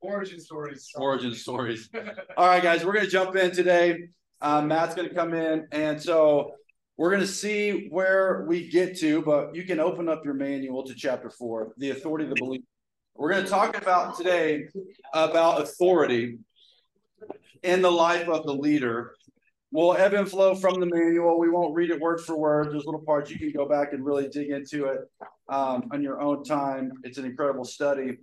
Origin stories. Origin stories. All right, guys, we're going to jump in today. Um, Matt's going to come in. And so we're going to see where we get to, but you can open up your manual to chapter four, the authority of the believer. We're going to talk about today about authority in the life of the leader. We'll ebb and flow from the manual. We won't read it word for word. There's little parts you can go back and really dig into it um, on your own time. It's an incredible study.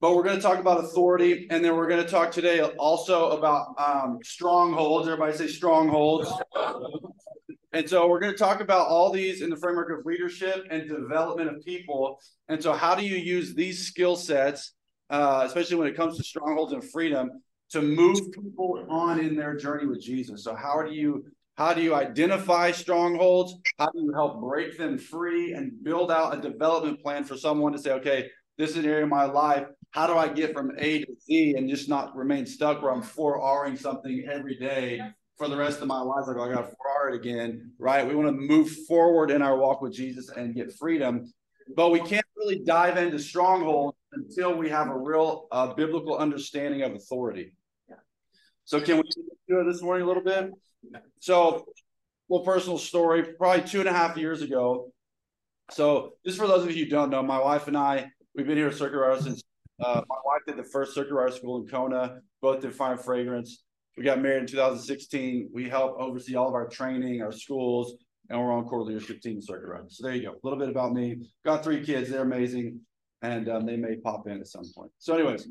But we're going to talk about authority, and then we're going to talk today also about um, strongholds. Everybody say strongholds. And so we're going to talk about all these in the framework of leadership and development of people. And so, how do you use these skill sets, uh, especially when it comes to strongholds and freedom, to move people on in their journey with Jesus? So, how do you how do you identify strongholds? How do you help break them free and build out a development plan for someone to say, okay, this is an area of my life. How do I get from A to Z and just not remain stuck where I'm 4Ring something every day for the rest of my life. Like, oh, I got to far it again, right? We want to move forward in our walk with Jesus and get freedom, but we can't really dive into strongholds until we have a real uh, biblical understanding of authority. So, can we do it this morning a little bit? So, little personal story. Probably two and a half years ago. So, just for those of you who don't know, my wife and I, we've been here at Circuit Rider since uh, my wife did the first Circuit Rider school in Kona. Both did Fire and Fragrance. We got married in 2016. We help oversee all of our training, our schools, and we're on core leadership team Circuit Rider. So there you go. A little bit about me. Got three kids. They're amazing, and um, they may pop in at some point. So, anyways,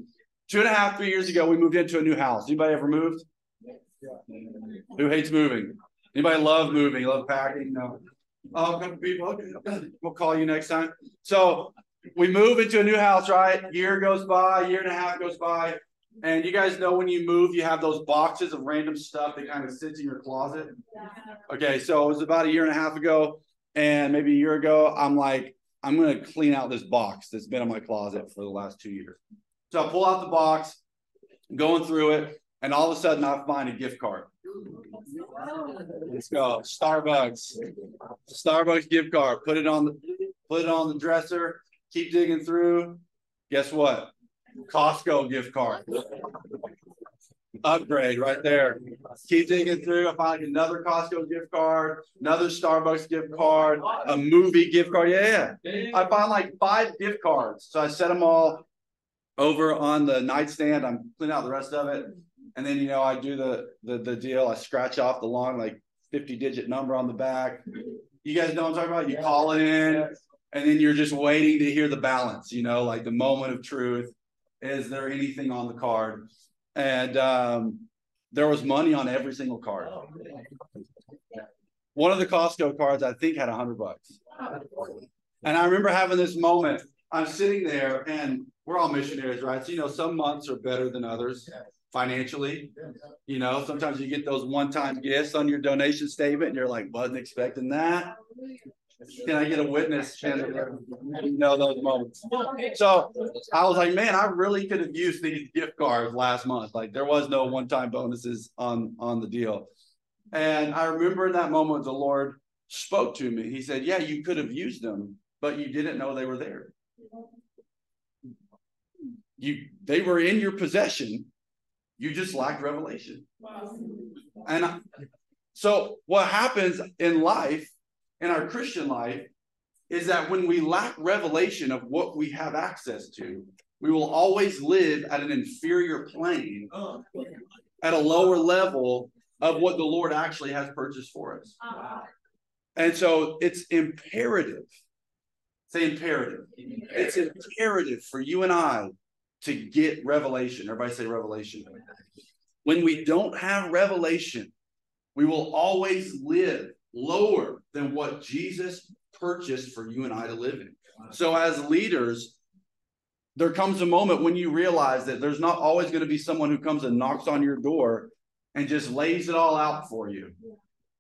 two and a half, three years ago, we moved into a new house. Anybody ever moved? Yeah. Who hates moving? Anybody love moving? Love packing? No. Oh, people. We'll call you next time. So we move into a new house, right? Year goes by, year and a half goes by. And you guys know when you move, you have those boxes of random stuff that kind of sits in your closet. Okay, so it was about a year and a half ago, and maybe a year ago, I'm like, I'm gonna clean out this box that's been in my closet for the last two years. So I pull out the box, going through it, and all of a sudden I find a gift card. Let's go. Starbucks. Starbucks gift card. Put it on the put it on the dresser. Keep digging through. Guess what? Costco gift card. Upgrade right there. Keep digging through. I find another Costco gift card, another Starbucks gift card, a movie gift card. Yeah, yeah. I find like five gift cards. So I set them all over on the nightstand. I'm cleaning out the rest of it. And then, you know, I do the, the, the deal. I scratch off the long, like 50 digit number on the back. You guys know what I'm talking about? You call it in, and then you're just waiting to hear the balance, you know, like the moment of truth is there anything on the card? And um, there was money on every single card. One of the Costco cards, I think, had a hundred bucks. And I remember having this moment. I'm sitting there, and we're all missionaries, right? So you know, some months are better than others financially. You know, sometimes you get those one-time gifts on your donation statement, and you're like, wasn't expecting that. Can I get a witness? And you know those moments. So I was like, man, I really could have used these gift cards last month. Like there was no one-time bonuses on on the deal. And I remember in that moment the Lord spoke to me. He said, Yeah, you could have used them, but you didn't know they were there. You they were in your possession. You just lacked revelation. And I, so what happens in life in our Christian life is that when we lack revelation of what we have access to, we will always live at an inferior plane, at a lower level of what the Lord actually has purchased for us. And so it's imperative. Say imperative. It's imperative for you and I to get revelation. Everybody say revelation. When we don't have revelation, we will always live lower than what Jesus purchased for you and I to live in. So, as leaders, there comes a moment when you realize that there's not always going to be someone who comes and knocks on your door and just lays it all out for you.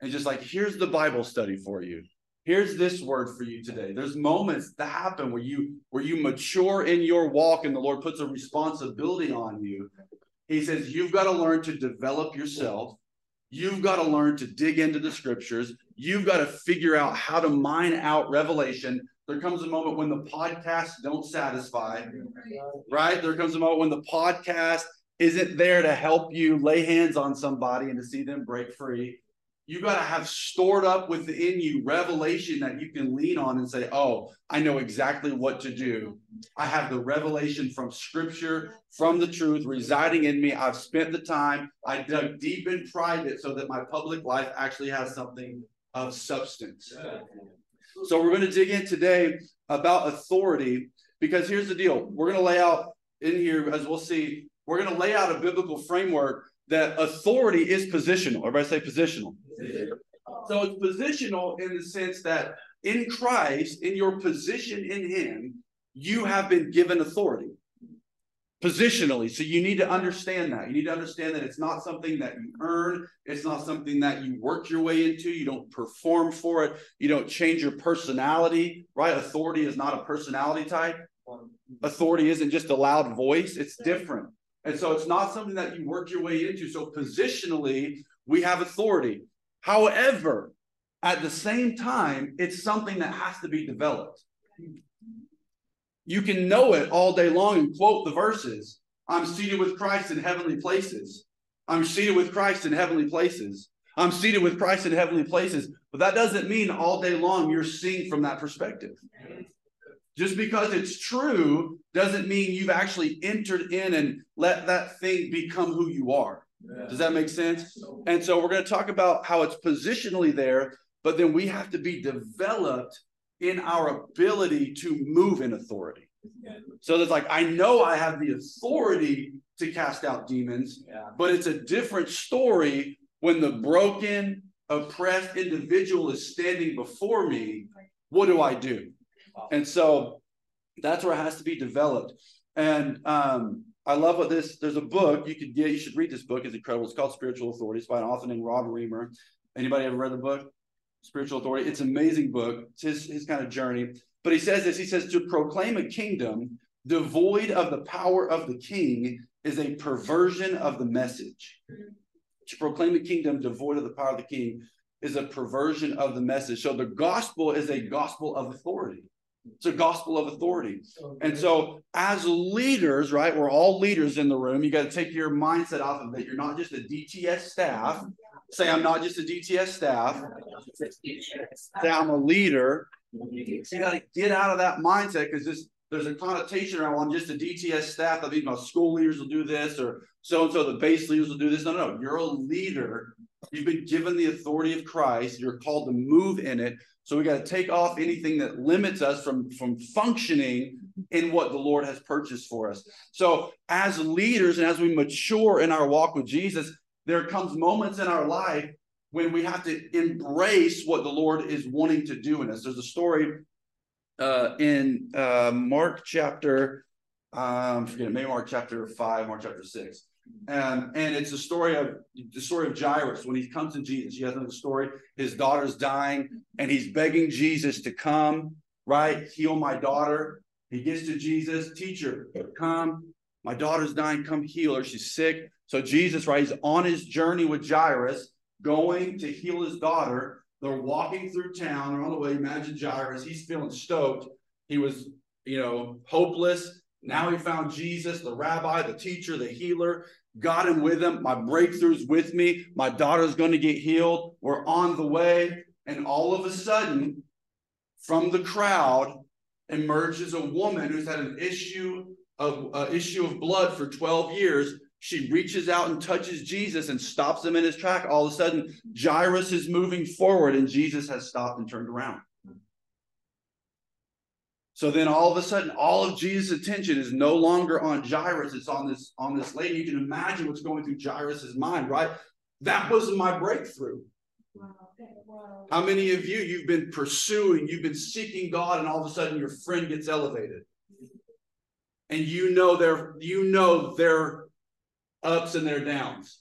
And just like, here's the Bible study for you. Here's this word for you today. There's moments that happen where you where you mature in your walk and the Lord puts a responsibility on you. He says you've got to learn to develop yourself You've got to learn to dig into the scriptures. You've got to figure out how to mine out revelation There comes a moment when the podcasts don't satisfy, right? There comes a moment when the podcast isn't there to help you lay hands on somebody and to see them break free. You got to have stored up within you revelation that you can lean on and say, Oh, I know exactly what to do. I have the revelation from scripture, from the truth residing in me. I've spent the time, I dug deep in private so that my public life actually has something of substance. So we're going to dig in today about authority because here's the deal. We're going to lay out in here, as we'll see, we're going to lay out a biblical framework that authority is positional. Everybody say positional. So it's positional in the sense that in Christ, in your position in Him, you have been given authority positionally. So you need to understand that. You need to understand that it's not something that you earn, it's not something that you work your way into. You don't perform for it, you don't change your personality, right? Authority is not a personality type. Authority isn't just a loud voice, it's different. And so it's not something that you work your way into. So positionally, we have authority. However, at the same time, it's something that has to be developed. You can know it all day long and quote the verses. I'm seated with Christ in heavenly places. I'm seated with Christ in heavenly places. I'm seated with Christ in heavenly places. But that doesn't mean all day long you're seeing from that perspective. Just because it's true doesn't mean you've actually entered in and let that thing become who you are. Does that make sense? And so we're going to talk about how it's positionally there, but then we have to be developed in our ability to move in authority. So it's like, I know I have the authority to cast out demons, yeah. but it's a different story when the broken, oppressed individual is standing before me. What do I do? And so that's where it has to be developed. And um, I love what this, there's a book you could get, you should read this book, it's incredible. It's called Spiritual Authority. It's by an author named Rob Reimer. Anybody ever read the book? Spiritual authority. It's an amazing book. It's his, his kind of journey. But he says this he says, to proclaim a kingdom devoid of the power of the king is a perversion of the message. To proclaim a kingdom devoid of the power of the king is a perversion of the message. So the gospel is a gospel of authority. It's a gospel of authority. And so, as leaders, right, we're all leaders in the room. You got to take your mindset off of that. You're not just a DTS staff. Say, I'm not just a DTS staff. Say, I'm a leader. you got to get out of that mindset because there's a connotation around I'm just a DTS staff. I mean, my school leaders will do this, or so and so the base leaders will do this. No, no, you're a leader. You've been given the authority of Christ. You're called to move in it. So we got to take off anything that limits us from, from functioning in what the Lord has purchased for us. So as leaders and as we mature in our walk with Jesus, there comes moments in our life when we have to embrace what the Lord is wanting to do in us. There's a story uh, in uh, Mark chapter, um, forget it, maybe Mark chapter five, Mark chapter six. Um, and it's a story of the story of Jairus when he comes to Jesus. Guys know the story. His daughter's dying, and he's begging Jesus to come, right, heal my daughter. He gets to Jesus, teacher, come. My daughter's dying. Come heal her. She's sick. So Jesus, right, he's on his journey with Jairus, going to heal his daughter. They're walking through town. They're on the way. Imagine Jairus. He's feeling stoked. He was, you know, hopeless. Now he found Jesus, the rabbi, the teacher, the healer, got him with him. My breakthrough's with me. My daughter's going to get healed. We're on the way. And all of a sudden, from the crowd emerges a woman who's had an issue of uh, issue of blood for 12 years she reaches out and touches Jesus and stops him in his track. All of a sudden, Jairus is moving forward and Jesus has stopped and turned around. So then all of a sudden, all of Jesus' attention is no longer on Jairus, it's on this, on this lady. You can imagine what's going through Jairus's mind, right? That was my breakthrough. How many of you you've been pursuing, you've been seeking God, and all of a sudden your friend gets elevated? And you know their you know their ups and their downs.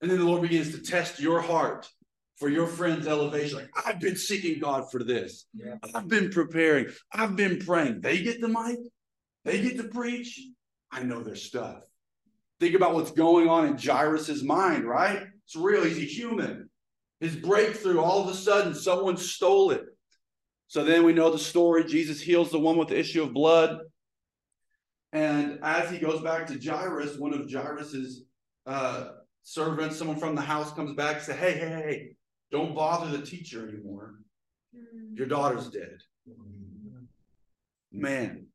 And then the Lord begins to test your heart for your friend's elevation. Like, I've been seeking God for this. Yeah. I've been preparing. I've been praying. They get the mic, they get to preach. I know their stuff. Think about what's going on in Jairus's mind, right? It's real. He's a human. His breakthrough, all of a sudden, someone stole it. So then we know the story. Jesus heals the one with the issue of blood. And as he goes back to Jairus, one of Jairus's uh, servants, someone from the house comes back and says, Hey, hey, hey, don't bother the teacher anymore. Your daughter's dead. Man,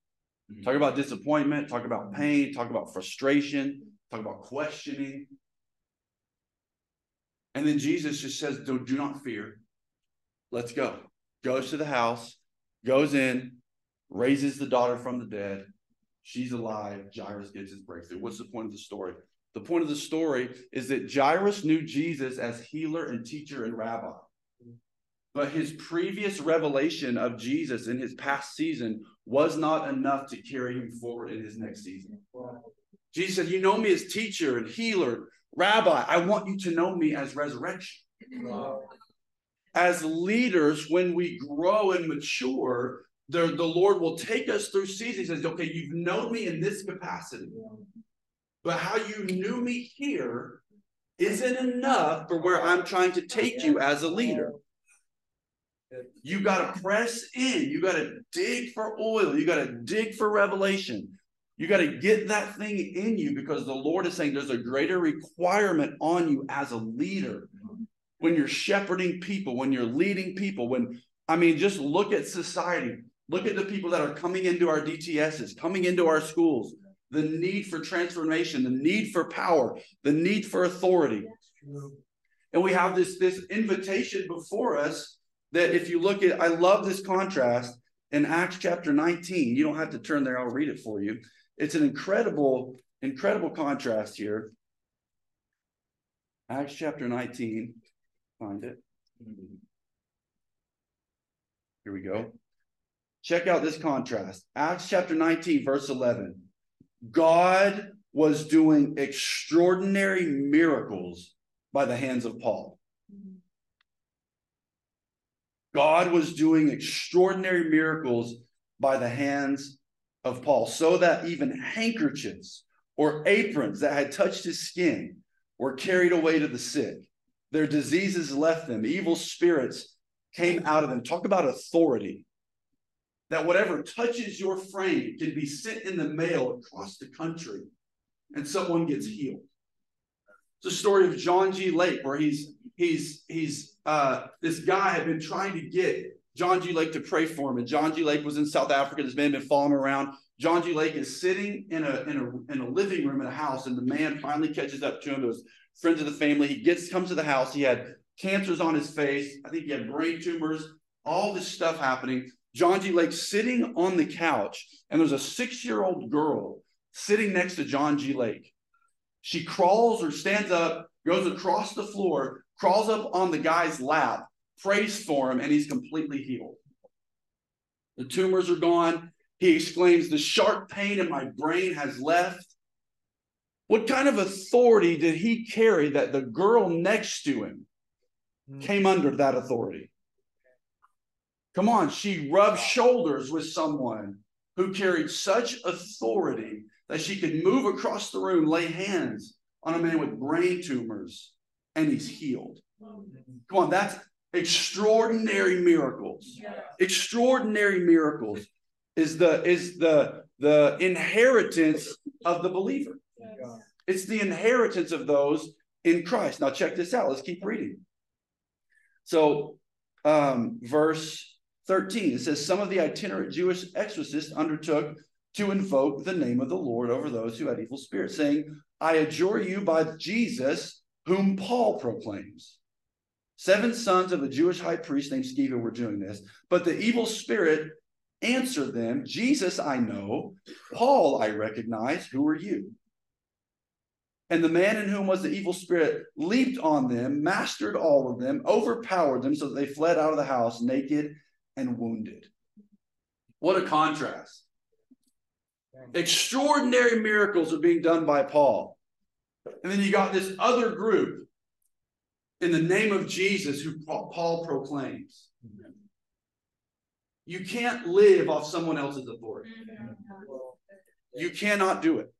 talk about disappointment, talk about pain, talk about frustration, talk about questioning. And then Jesus just says, Do, do not fear. Let's go. Goes to the house, goes in, raises the daughter from the dead. She's alive. Jairus gets his breakthrough. What's the point of the story? The point of the story is that Jairus knew Jesus as healer and teacher and rabbi. But his previous revelation of Jesus in his past season was not enough to carry him forward in his next season. Jesus said, You know me as teacher and healer, rabbi. I want you to know me as resurrection. As leaders, when we grow and mature, the, the Lord will take us through seasons. He says, Okay, you've known me in this capacity, but how you knew me here isn't enough for where I'm trying to take you as a leader. You got to press in. You got to dig for oil. You got to dig for revelation. You got to get that thing in you because the Lord is saying there's a greater requirement on you as a leader. When you're shepherding people, when you're leading people, when I mean, just look at society. Look at the people that are coming into our DTSs, coming into our schools. The need for transformation, the need for power, the need for authority. And we have this, this invitation before us that if you look at, I love this contrast in Acts chapter 19. You don't have to turn there, I'll read it for you. It's an incredible, incredible contrast here. Acts chapter 19. Find it. Here we go. Check out this contrast. Acts chapter 19, verse 11. God was doing extraordinary miracles by the hands of Paul. God was doing extraordinary miracles by the hands of Paul, so that even handkerchiefs or aprons that had touched his skin were carried away to the sick. Their diseases left them, evil spirits came out of them. Talk about authority. That whatever touches your frame can be sent in the mail across the country and someone gets healed. It's a story of John G. Lake where he's he's he's uh this guy had been trying to get John G. Lake to pray for him. And John G. Lake was in South Africa. This man had been following him around. John G. Lake is sitting in a in a in a living room in a house, and the man finally catches up to him. It was friends of the family. He gets comes to the house. He had cancers on his face. I think he had brain tumors. All this stuff happening. John G. Lake sitting on the couch, and there's a six-year-old girl sitting next to John G. Lake. She crawls or stands up, goes across the floor, crawls up on the guy's lap, prays for him, and he's completely healed. The tumors are gone. He exclaims, The sharp pain in my brain has left. What kind of authority did he carry that the girl next to him hmm. came under that authority? Come on, she rubbed shoulders with someone who carried such authority that she could move across the room, lay hands on a man with brain tumors, and he's healed. Come on, that's extraordinary miracles. Extraordinary miracles is the is the the inheritance of the believer. It's the inheritance of those in Christ. Now check this out. Let's keep reading. So, um, verse 13, it says, Some of the itinerant Jewish exorcists undertook to invoke the name of the Lord over those who had evil spirits, saying, I adjure you by Jesus, whom Paul proclaims. Seven sons of a Jewish high priest named Stephen were doing this, but the evil spirit answered them, Jesus I know, Paul I recognize, who are you? And the man in whom was the evil spirit leaped on them, mastered all of them, overpowered them, so that they fled out of the house naked and wounded. What a contrast. Extraordinary miracles are being done by Paul. And then you got this other group in the name of Jesus who Paul proclaims. You can't live off someone else's authority. You cannot do it.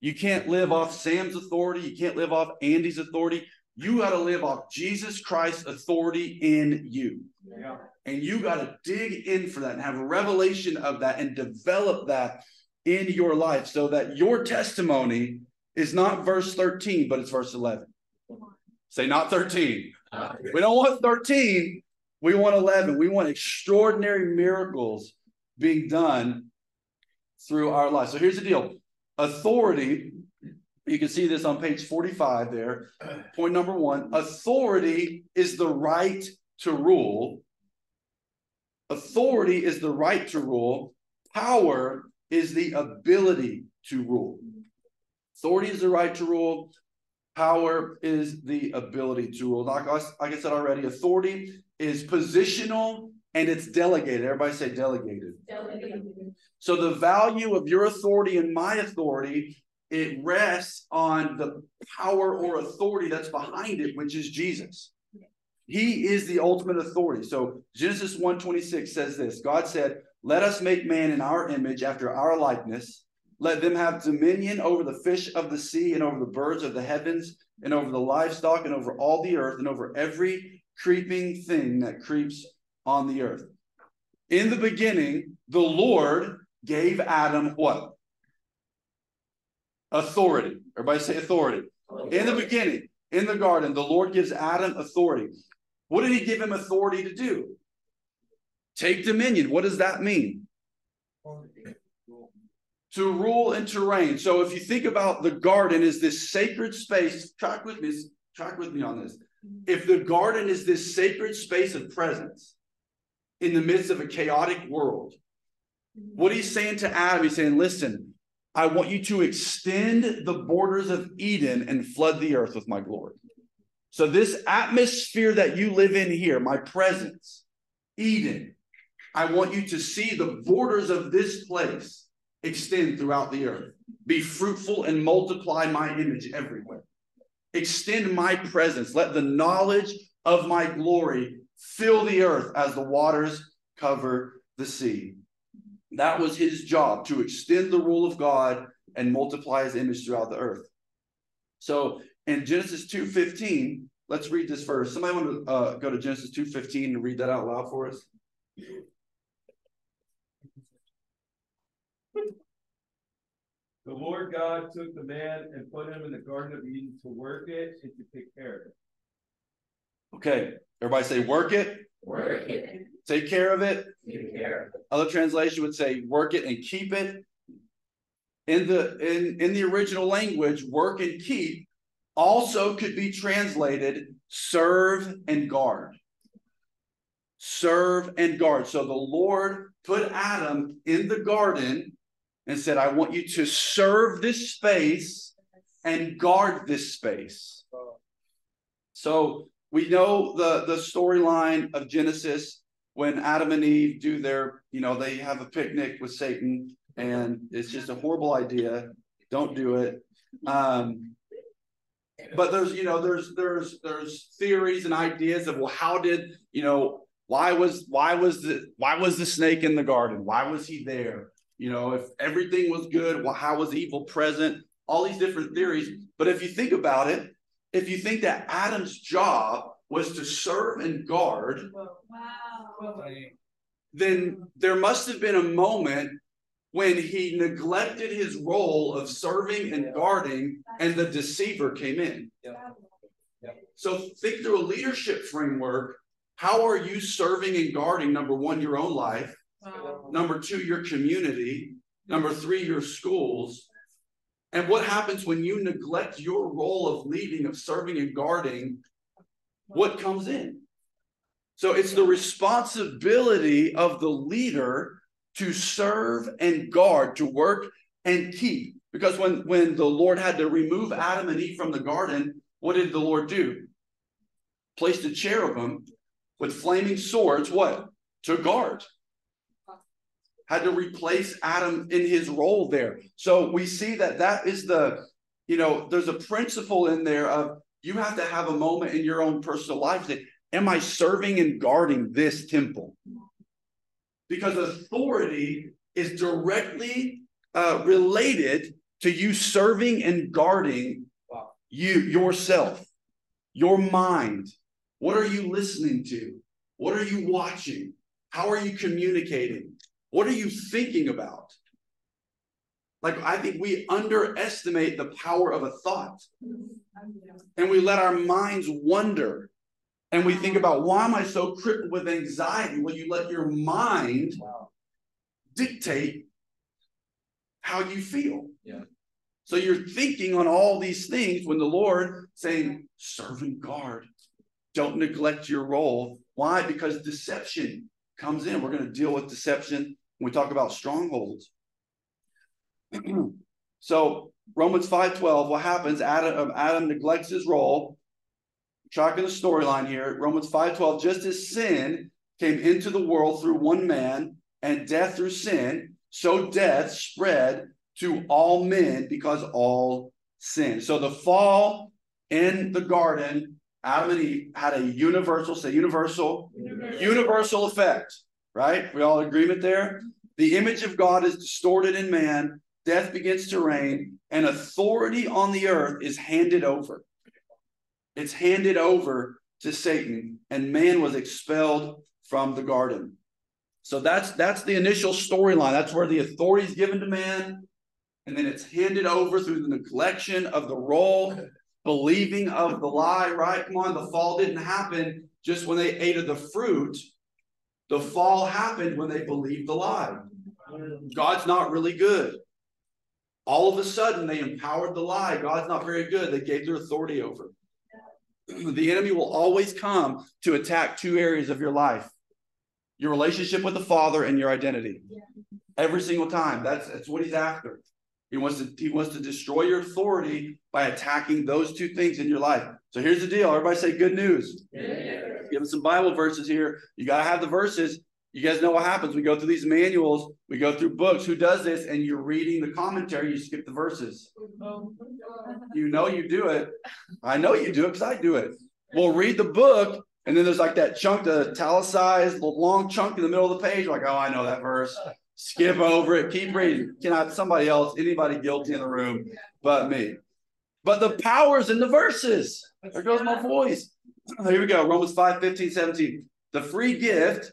You can't live off Sam's authority. You can't live off Andy's authority. You got to live off Jesus Christ's authority in you. Yeah. And you got to dig in for that and have a revelation of that and develop that in your life so that your testimony is not verse 13, but it's verse 11. Say not 13. We don't want 13. We want 11. We want extraordinary miracles being done through our life. So here's the deal authority, you can see this on page 45 there. Point number one authority is the right to rule. Authority is the right to rule. Power is the ability to rule. Authority is the right to rule. Power is the ability to rule. Like I, like I said already, authority is positional and it's delegated. Everybody say delegated. Delegated. So the value of your authority and my authority, it rests on the power or authority that's behind it, which is Jesus. He is the ultimate authority. So Genesis 1:26 says this. God said, "Let us make man in our image after our likeness. Let them have dominion over the fish of the sea and over the birds of the heavens and over the livestock and over all the earth and over every creeping thing that creeps on the earth." In the beginning, the Lord gave Adam what? Authority. Everybody say authority. In the beginning, in the garden, the Lord gives Adam authority. What did he give him authority to do? Take dominion. What does that mean? To rule and to reign. So if you think about the garden as this sacred space, track with me, track with me on this. If the garden is this sacred space of presence in the midst of a chaotic world, what he's saying to Adam, he's saying, listen, I want you to extend the borders of Eden and flood the earth with my glory. So, this atmosphere that you live in here, my presence, Eden, I want you to see the borders of this place extend throughout the earth. Be fruitful and multiply my image everywhere. Extend my presence. Let the knowledge of my glory fill the earth as the waters cover the sea. That was his job to extend the rule of God and multiply his image throughout the earth. So in Genesis 2:15, let's read this verse. Somebody want to uh, go to Genesis 2:15 and read that out loud for us? The Lord God took the man and put him in the Garden of Eden to work it and to take care of it. Okay, everybody say work it, Work it. take care of it. Take care. Other translation would say work it and keep it. In the in in the original language, work and keep also could be translated serve and guard. Serve and guard. So the Lord put Adam in the garden and said, I want you to serve this space and guard this space. So we know the the storyline of Genesis when Adam and Eve do their, you know, they have a picnic with Satan, and it's just a horrible idea. Don't do it. Um, but there's, you know, there's there's there's theories and ideas of well, how did you know why was why was the why was the snake in the garden? Why was he there? You know, if everything was good, well, how was evil present? All these different theories. But if you think about it, if you think that Adam's job was to serve and guard, Wow. then there must have been a moment when he neglected his role of serving and guarding, and the deceiver came in. So think through a leadership framework. How are you serving and guarding, number one, your own life? Wow. Number two, your community. Number three, your schools. And what happens when you neglect your role of leading, of serving and guarding? What comes in? So it's the responsibility of the leader to serve and guard, to work and keep. Because when, when the Lord had to remove Adam and Eve from the garden, what did the Lord do? Placed a cherubim with flaming swords, what? To guard had to replace Adam in his role there. So we see that that is the, you know, there's a principle in there of you have to have a moment in your own personal life that, am I serving and guarding this temple? Because authority is directly uh, related to you serving and guarding you yourself. your mind. What are you listening to? What are you watching? How are you communicating? What are you thinking about? Like, I think we underestimate the power of a thought and we let our minds wander and we think about why am I so crippled with anxiety? Well, you let your mind dictate how you feel. Yeah. So you're thinking on all these things when the Lord saying, serve and guard. Don't neglect your role. Why? Because deception comes in. We're going to deal with deception when we talk about strongholds. so Romans 5:12, what happens? Adam, um, Adam neglects his role. Tracking the storyline here, Romans 5:12, just as sin came into the world through one man, and death through sin, so death spread to all men because all sin. So the fall in the garden, Adam and Eve had a universal, say universal, universal, universal effect, right? We all agreement there? The image of God is distorted in man, death begins to reign, and authority on the earth is handed over. It's handed over to Satan, and man was expelled from the garden. So that's that's the initial storyline. That's where the authority is given to man, and then it's handed over through the neglection of the role, believing of the lie. Right? Come on, the fall didn't happen just when they ate of the fruit. The fall happened when they believed the lie. God's not really good. All of a sudden, they empowered the lie. God's not very good. They gave their authority over. The enemy will always come to attack two areas of your life your relationship with the Father and your identity. Every single time. That's, that's what he's after. He wants to he wants to destroy your authority by attacking those two things in your life. So here's the deal. Everybody say good news. Give them some Bible verses here. You got to have the verses. You guys know what happens. We go through these manuals, we go through books. Who does this? And you're reading the commentary, you skip the verses. You know you do it. I know you do it because I do it. We'll read the book, and then there's like that chunk, the italicized, long chunk in the middle of the page. Like, oh, I know that verse. Skip over it. Keep reading. Cannot somebody else, anybody guilty in the room but me. But the powers in the verses. There goes my voice. Here we go. Romans 5, 15, 17. The free gift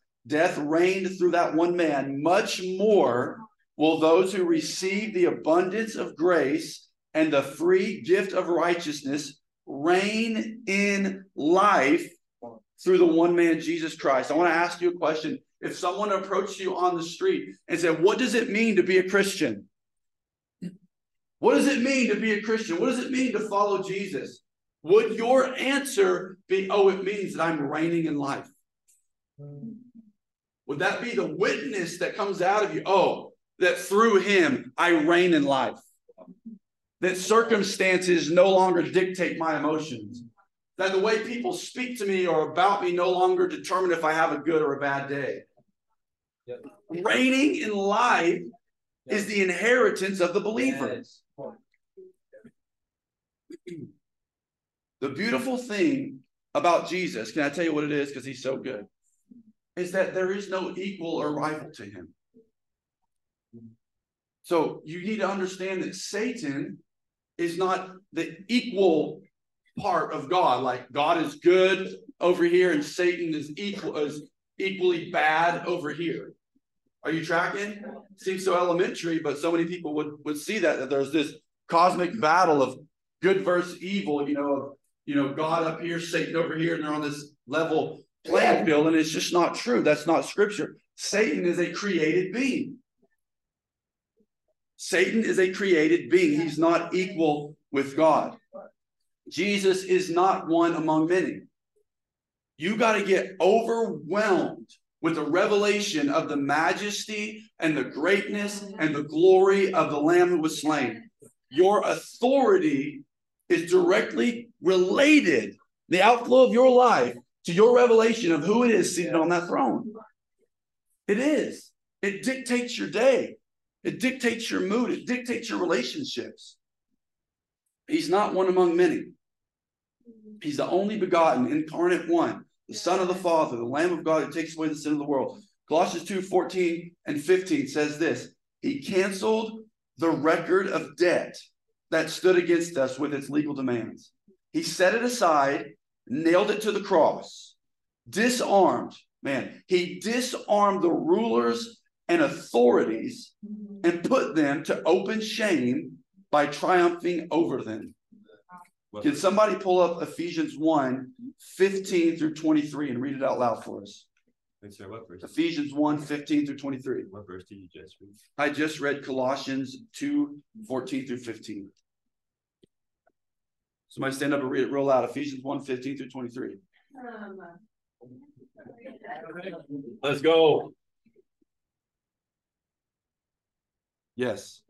death reigned through that one man, much more will those who receive the abundance of grace and the free gift of righteousness reign in life through the one man, Jesus Christ. I want to ask you a question. If someone approached you on the street and said, What does it mean to be a Christian? What does it mean to be a Christian? What does it mean to follow Jesus? Would your answer be, Oh, it means that I'm reigning in life? Would that be the witness that comes out of you? Oh, that through him I reign in life. That circumstances no longer dictate my emotions. That the way people speak to me or about me no longer determine if I have a good or a bad day. Yep. Reigning in life Yep. is the inheritance of the believer. Yes. The beautiful thing about Jesus, can I tell you what it is? Because he's so good, is that there is no equal or rival to him. So you need to understand that Satan is not the equal part of God. Like God is good over here, and Satan is equal is equally bad over here. Are you tracking? Seems so elementary, but so many people would would see that that there's this cosmic battle of good versus evil. You know, of you know God up here, Satan over here, and they're on this level playing field, and it's just not true. That's not scripture. Satan is a created being. Satan is a created being. He's not equal with God. Jesus is not one among many. You got to get overwhelmed with the revelation of the majesty and the greatness and the glory of the Lamb who was slain. Your authority is directly related. The outflow of your life to your revelation of who it is seated on that throne. It is. It dictates your day. It dictates your mood. It dictates your relationships. He's not one among many. He's the only begotten, incarnate one, the Son of the Father, the Lamb of God who takes away the sin of the world. Colossians 2 14 and 15 says this He canceled the record of debt that stood against us with its legal demands. He set it aside, nailed it to the cross, disarmed, man, he disarmed the rulers and authorities and put them to open shame by triumphing over them. Can somebody pull up Ephesians 1 15 through 23 and read it out loud for us? Wait, sir, what verse? Ephesians 1 15 through 23. What verse did you just read? I just read Colossians 2 14 through 15. Somebody stand up and read it real loud. Ephesians 1 15 through 23. Um, Let's go. Yes.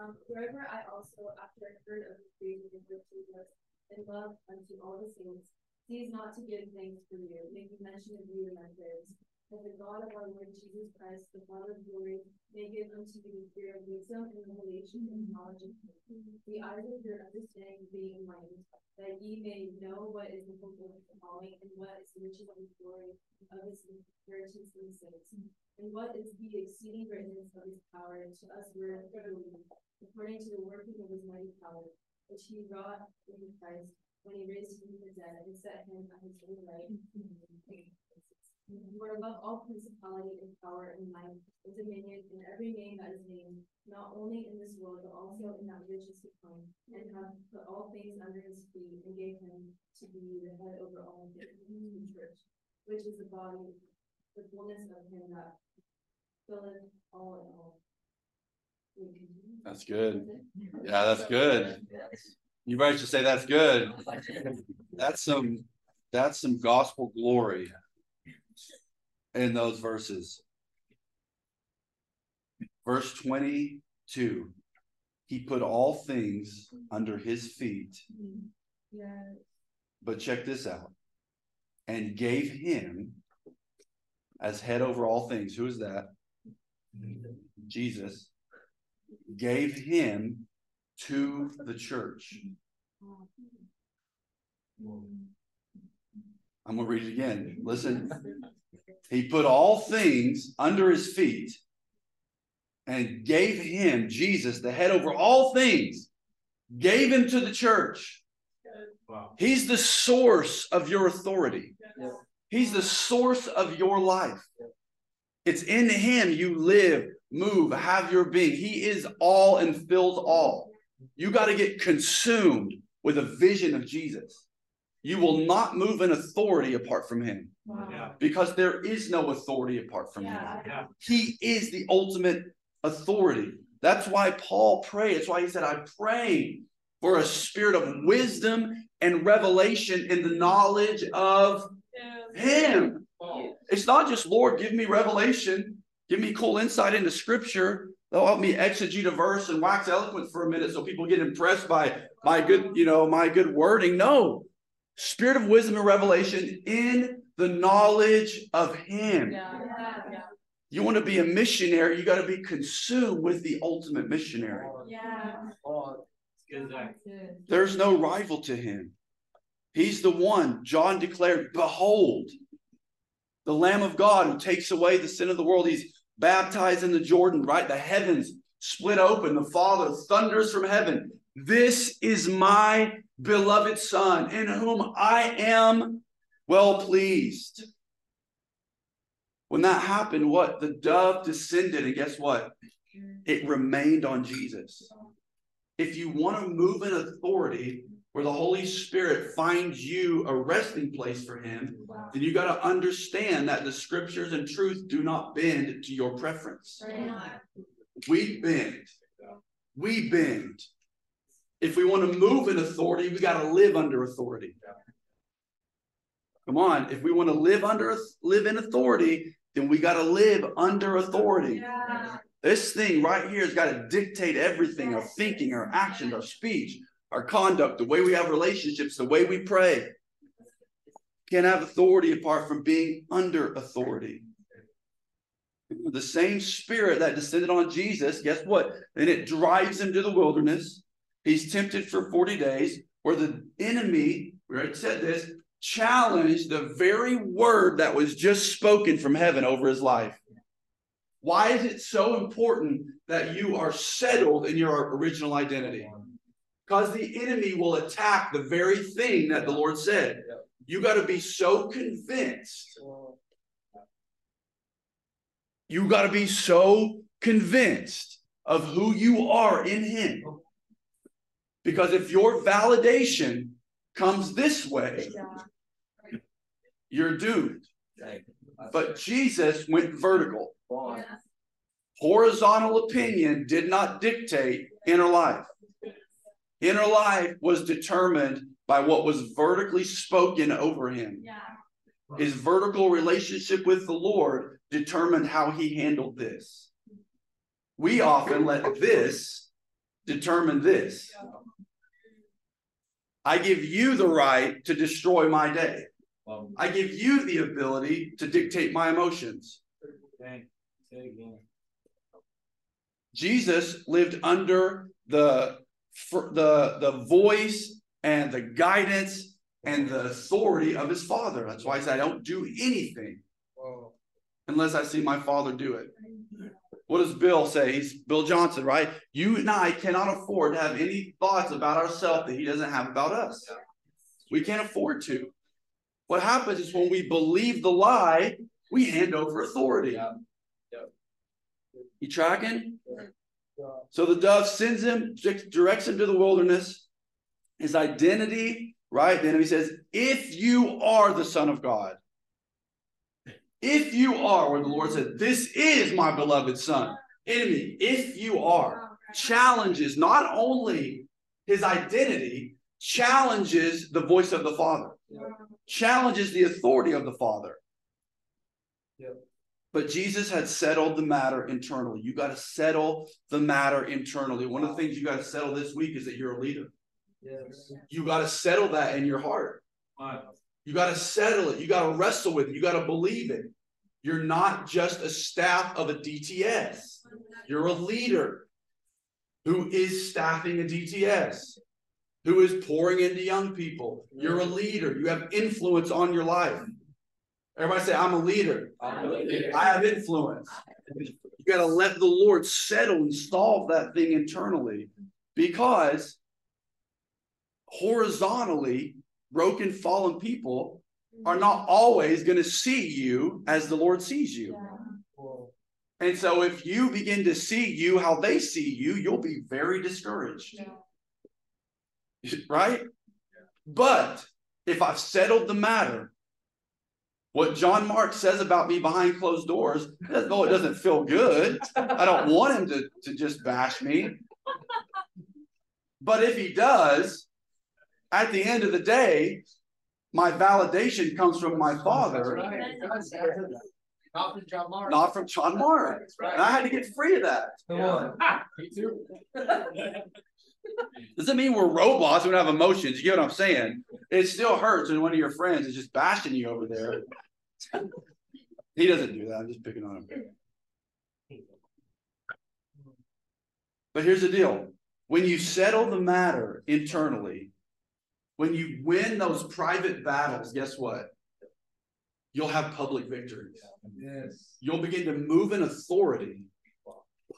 Um, wherever I also, after I heard of the faith and virtue and love unto all the saints, cease not to give thanks for you, making mention of you in my prayers. That the God of our Lord Jesus Christ, the Father of glory, may give unto you the fear of wisdom and revelation and knowledge of him. The eyes of your understanding being enlightened, that ye may know what is the hope of his calling, and what is the riches of his glory of his inheritance in the saints. And what is the exceeding greatness of his power to us who are according to the working of his mighty power, which he wrought in Christ when he raised him from the dead and set him at his own right. For above all principality and power and might and dominion and every name that is named, not only in this world, but also in that which is to come, and hath put all things under his feet, and gave him to be the head over all things, the church, which is the body, the fullness of him that filleth all in all. That's good. Yeah, that's good. You guys should say that's good. That's some that's some gospel glory in those verses. Verse 22. He put all things under his feet, Yes. but check this out. And gave him as head over all things. Who is that? Jesus. Gave him to the church. I'm going to read it again. Listen. He put all things under his feet and gave him, Jesus, the head over all things, gave him to the church. Wow. He's the source of your authority. He's the source of your life. It's in him you live, move, have your being. He is all and fills all. You got to get consumed with a vision of Jesus. You will not move in authority apart from him Yeah. because there is no authority apart from him. Yeah. Yeah. He is the ultimate authority. That's why Paul prayed. That's why he said, I pray for a spirit of wisdom and revelation in the knowledge of him. Oh. It's not just, Lord, give me revelation, give me cool insight into scripture. They'll help me exegete a verse and wax eloquent for a minute so people get impressed by my good, you know, my good wording. No. Spirit of wisdom and revelation in the knowledge of him. Yeah. You want to be a missionary, you got to be consumed with the ultimate missionary. Yeah. There's no rival to him. He's the one, John declared, Behold, the Lamb of God who takes away the sin of the world. He's baptized in the Jordan, right? The heavens split open. The Father thunders from heaven. This is my beloved Son, in whom I am well pleased. When that happened, what? The dove descended, and guess what? It remained on Jesus. If you want to move in authority where the Holy Spirit finds you a resting place for Him, then you got to understand that the scriptures and truth do not bend to your preference. We bend. We bend. If we want to move in authority, we got to live under authority. Come on, if we want to live under live in authority, then we got to live under authority. Yeah. This thing right here has got to dictate everything our thinking, our actions, our speech, our conduct, the way we have relationships, the way we pray. can't have authority apart from being under authority. The same spirit that descended on Jesus, guess what? And it drives him to the wilderness. He's tempted for 40 days, where the enemy, we already said this, challenged the very word that was just spoken from heaven over his life. Why is it so important that you are settled in your original identity? Because the enemy will attack the very thing that the Lord said. You got to be so convinced. You got to be so convinced of who you are in Him. Because if your validation comes this way, you're doomed. But Jesus went vertical. Horizontal opinion did not dictate inner life. Inner life was determined by what was vertically spoken over him. His vertical relationship with the Lord determined how he handled this. We often let this determine this. I give you the right to destroy my day. Um, I give you the ability to dictate my emotions. Thank, say again. Jesus lived under the the the voice and the guidance and the authority of his father. That's why he said, I don't do anything unless I see my father do it. What does Bill say? He's Bill Johnson, right? You and I cannot afford to have any thoughts about ourselves that he doesn't have about us. We can't afford to. What happens is when we believe the lie, we hand over authority. You tracking? So the dove sends him, directs him to the wilderness. His identity, right? The enemy says, If you are the Son of God, if you are, where the Lord said, This is my beloved Son. Enemy, if you are, challenges not only his identity, challenges the voice of the Father, challenges the authority of the Father. But Jesus had settled the matter internally. You got to settle the matter internally. One of the things you got to settle this week is that you're a leader. Yes. You got to settle that in your heart. You got to settle it. You got to wrestle with it. You got to believe it. You're not just a staff of a DTS. You're a leader who is staffing a DTS, who is pouring into young people. You're a leader. You have influence on your life. Everybody say, I'm a leader. I'm a leader. I have influence. You got to let the Lord settle and solve that thing internally because horizontally, broken, fallen people are not always going to see you as the Lord sees you. And so if you begin to see you how they see you, you'll be very discouraged. Right? But if I've settled the matter, what John Mark says about me behind closed doors, though it doesn't feel good, I don't want him to, to just bash me. But if he does, at the end of the day, my validation comes from my father, Not from John Mark. not from John Mark. That's right. And I had to get free of that. Come on. Me too. Doesn't mean we're robots. We don't have emotions. You get what I'm saying? It still hurts when one of your friends is just bashing you over there. He doesn't do that. I'm just picking on him. But here's the deal when you settle the matter internally, when you win those private battles, guess what? You'll have public victories. Yes. You'll begin to move in authority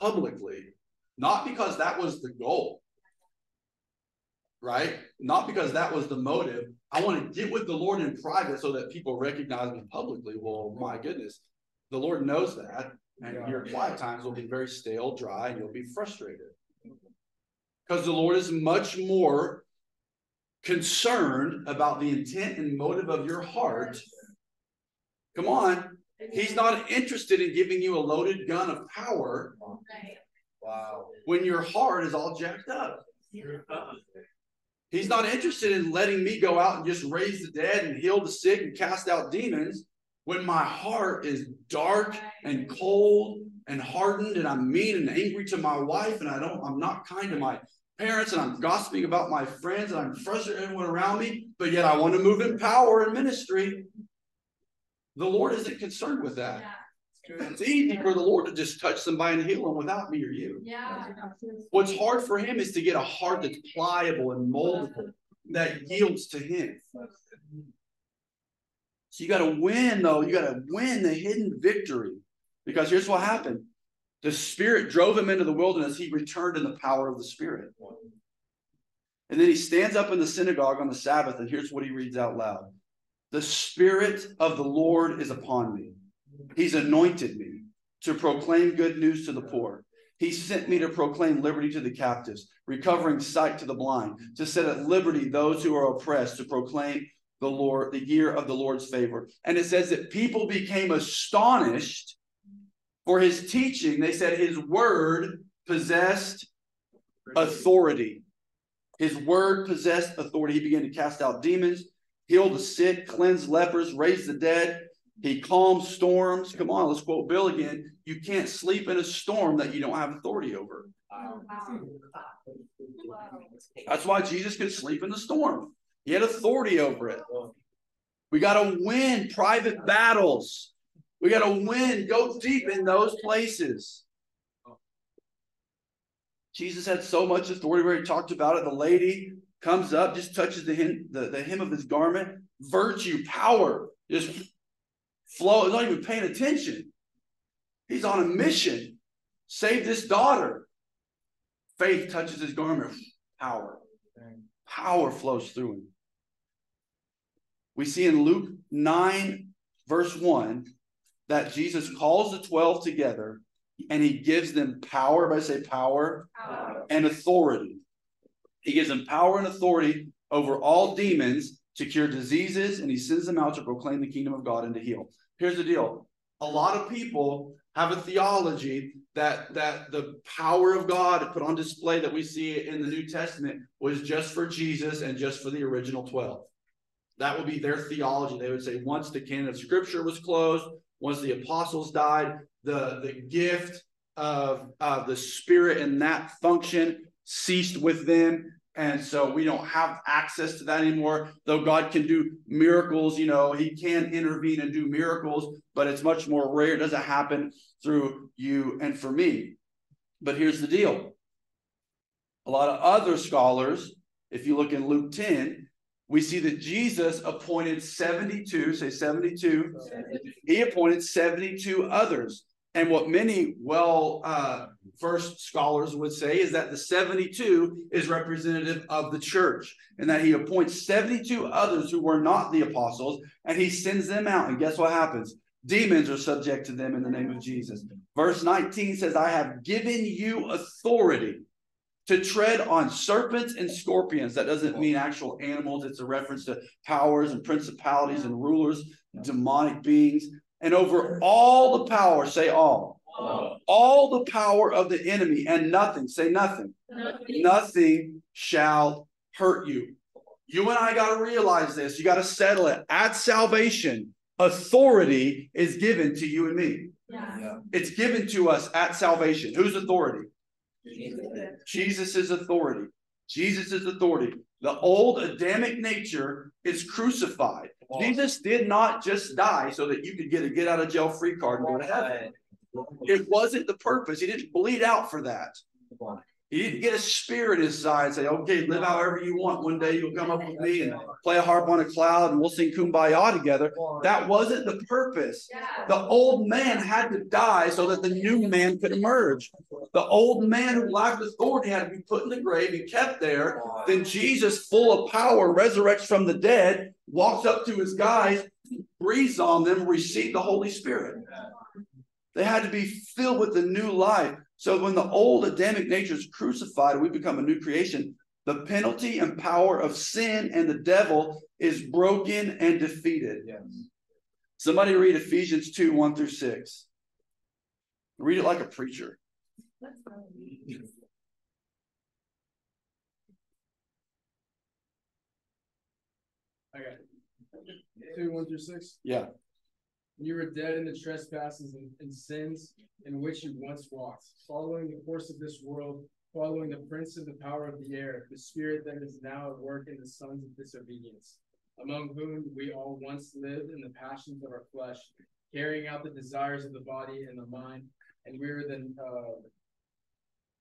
publicly, not because that was the goal, right? Not because that was the motive. I want to get with the Lord in private so that people recognize me publicly. Well, my goodness, the Lord knows that. And your quiet times will be very stale, dry, and you'll be frustrated. Because the Lord is much more concerned about the intent and motive of your heart. Come on. He's not interested in giving you a loaded gun of power Wow. when your heart is all jacked up. He's not interested in letting me go out and just raise the dead and heal the sick and cast out demons when my heart is dark and cold and hardened and I'm mean and angry to my wife and I don't I'm not kind to my parents and I'm gossiping about my friends and I'm frustrating everyone around me, but yet I want to move in power and ministry. The Lord isn't concerned with that. Yeah, It's easy for the Lord to just touch somebody and heal them without me or you. yeah. What's hard for him is to get a heart that's pliable and moldable that yields to him. So you got to win, though. You got to win the hidden victory. Because here's what happened the Spirit drove him into the wilderness. He returned in the power of the Spirit. And then he stands up in the synagogue on the Sabbath, and here's what he reads out loud The Spirit of the Lord is upon me. He's anointed me to proclaim good news to the poor. He sent me to proclaim liberty to the captives, recovering sight to the blind, to set at liberty those who are oppressed, to proclaim the Lord, the year of the Lord's favor. And it says that people became astonished for his teaching. They said his word possessed authority. His word possessed authority. He began to cast out demons, heal the sick, cleanse lepers, raise the dead. He calms storms. Come on, let's quote Bill again. You can't sleep in a storm that you don't have authority over. That's why Jesus could sleep in the storm. He had authority over it. We got to win private battles. We got to win, go deep in those places. Jesus had so much authority where he talked about it. The lady comes up, just touches the hem, the, the hem of his garment. Virtue, power, just flow. He's not even paying attention. He's on a mission. Save this daughter. Faith touches his garment. Power. Power flows through him. We see in Luke 9, verse 1, that Jesus calls the 12 together and he gives them power. Everybody say power Power. and authority. He gives them power and authority over all demons to cure diseases, and he sends them out to proclaim the kingdom of God and to heal. Here's the deal: a lot of people have a theology that that the power of God put on display that we see in the New Testament was just for Jesus and just for the original twelve. That would be their theology. They would say once the canon of Scripture was closed, once the apostles died, the the gift of the Spirit and that function ceased with them. And so we don't have access to that anymore. Though God can do miracles, you know, He can intervene and do miracles, but it's much more rare. It doesn't happen through you and for me. But here's the deal a lot of other scholars, if you look in Luke 10, we see that Jesus appointed 72, say 72, he appointed 72 others. And what many well uh, versed scholars would say is that the 72 is representative of the church and that he appoints 72 others who were not the apostles and he sends them out. And guess what happens? Demons are subject to them in the name of Jesus. Verse 19 says, I have given you authority to tread on serpents and scorpions. That doesn't mean actual animals, it's a reference to powers and principalities and rulers, demonic beings, and over all the power, say all, all the power of the enemy, and nothing, say nothing, nothing shall hurt you. You and I got to realize this. You got to settle it. At salvation, authority is given to you and me. Yeah. It's given to us at salvation. Whose authority? Jesus' authority. Jesus' authority. The old Adamic nature is crucified. Jesus did not just die so that you could get a get out of jail free card and go to heaven. It wasn't the purpose. He didn't bleed out for that. He didn't get a spirit inside and say, okay, live however you want. One day you'll come up with me and play a harp on a cloud and we'll sing kumbaya together. That wasn't the purpose. The old man had to die so that the new man could emerge. The old man who lacked authority had to be put in the grave and kept there. Then Jesus, full of power, resurrects from the dead, walks up to his guys, breathes on them, received the Holy Spirit. They had to be filled with the new life. So when the old Adamic nature is crucified, we become a new creation. The penalty and power of sin and the devil is broken and defeated. Somebody read Ephesians 2 1 through 6. Read it like a preacher. Okay. Two, one through six. Yeah. You were dead in the trespasses and, and sins in which you once walked, following the course of this world, following the prince of the power of the air, the spirit that is now at work in the sons of disobedience, among whom we all once lived in the passions of our flesh, carrying out the desires of the body and the mind, and we were the uh,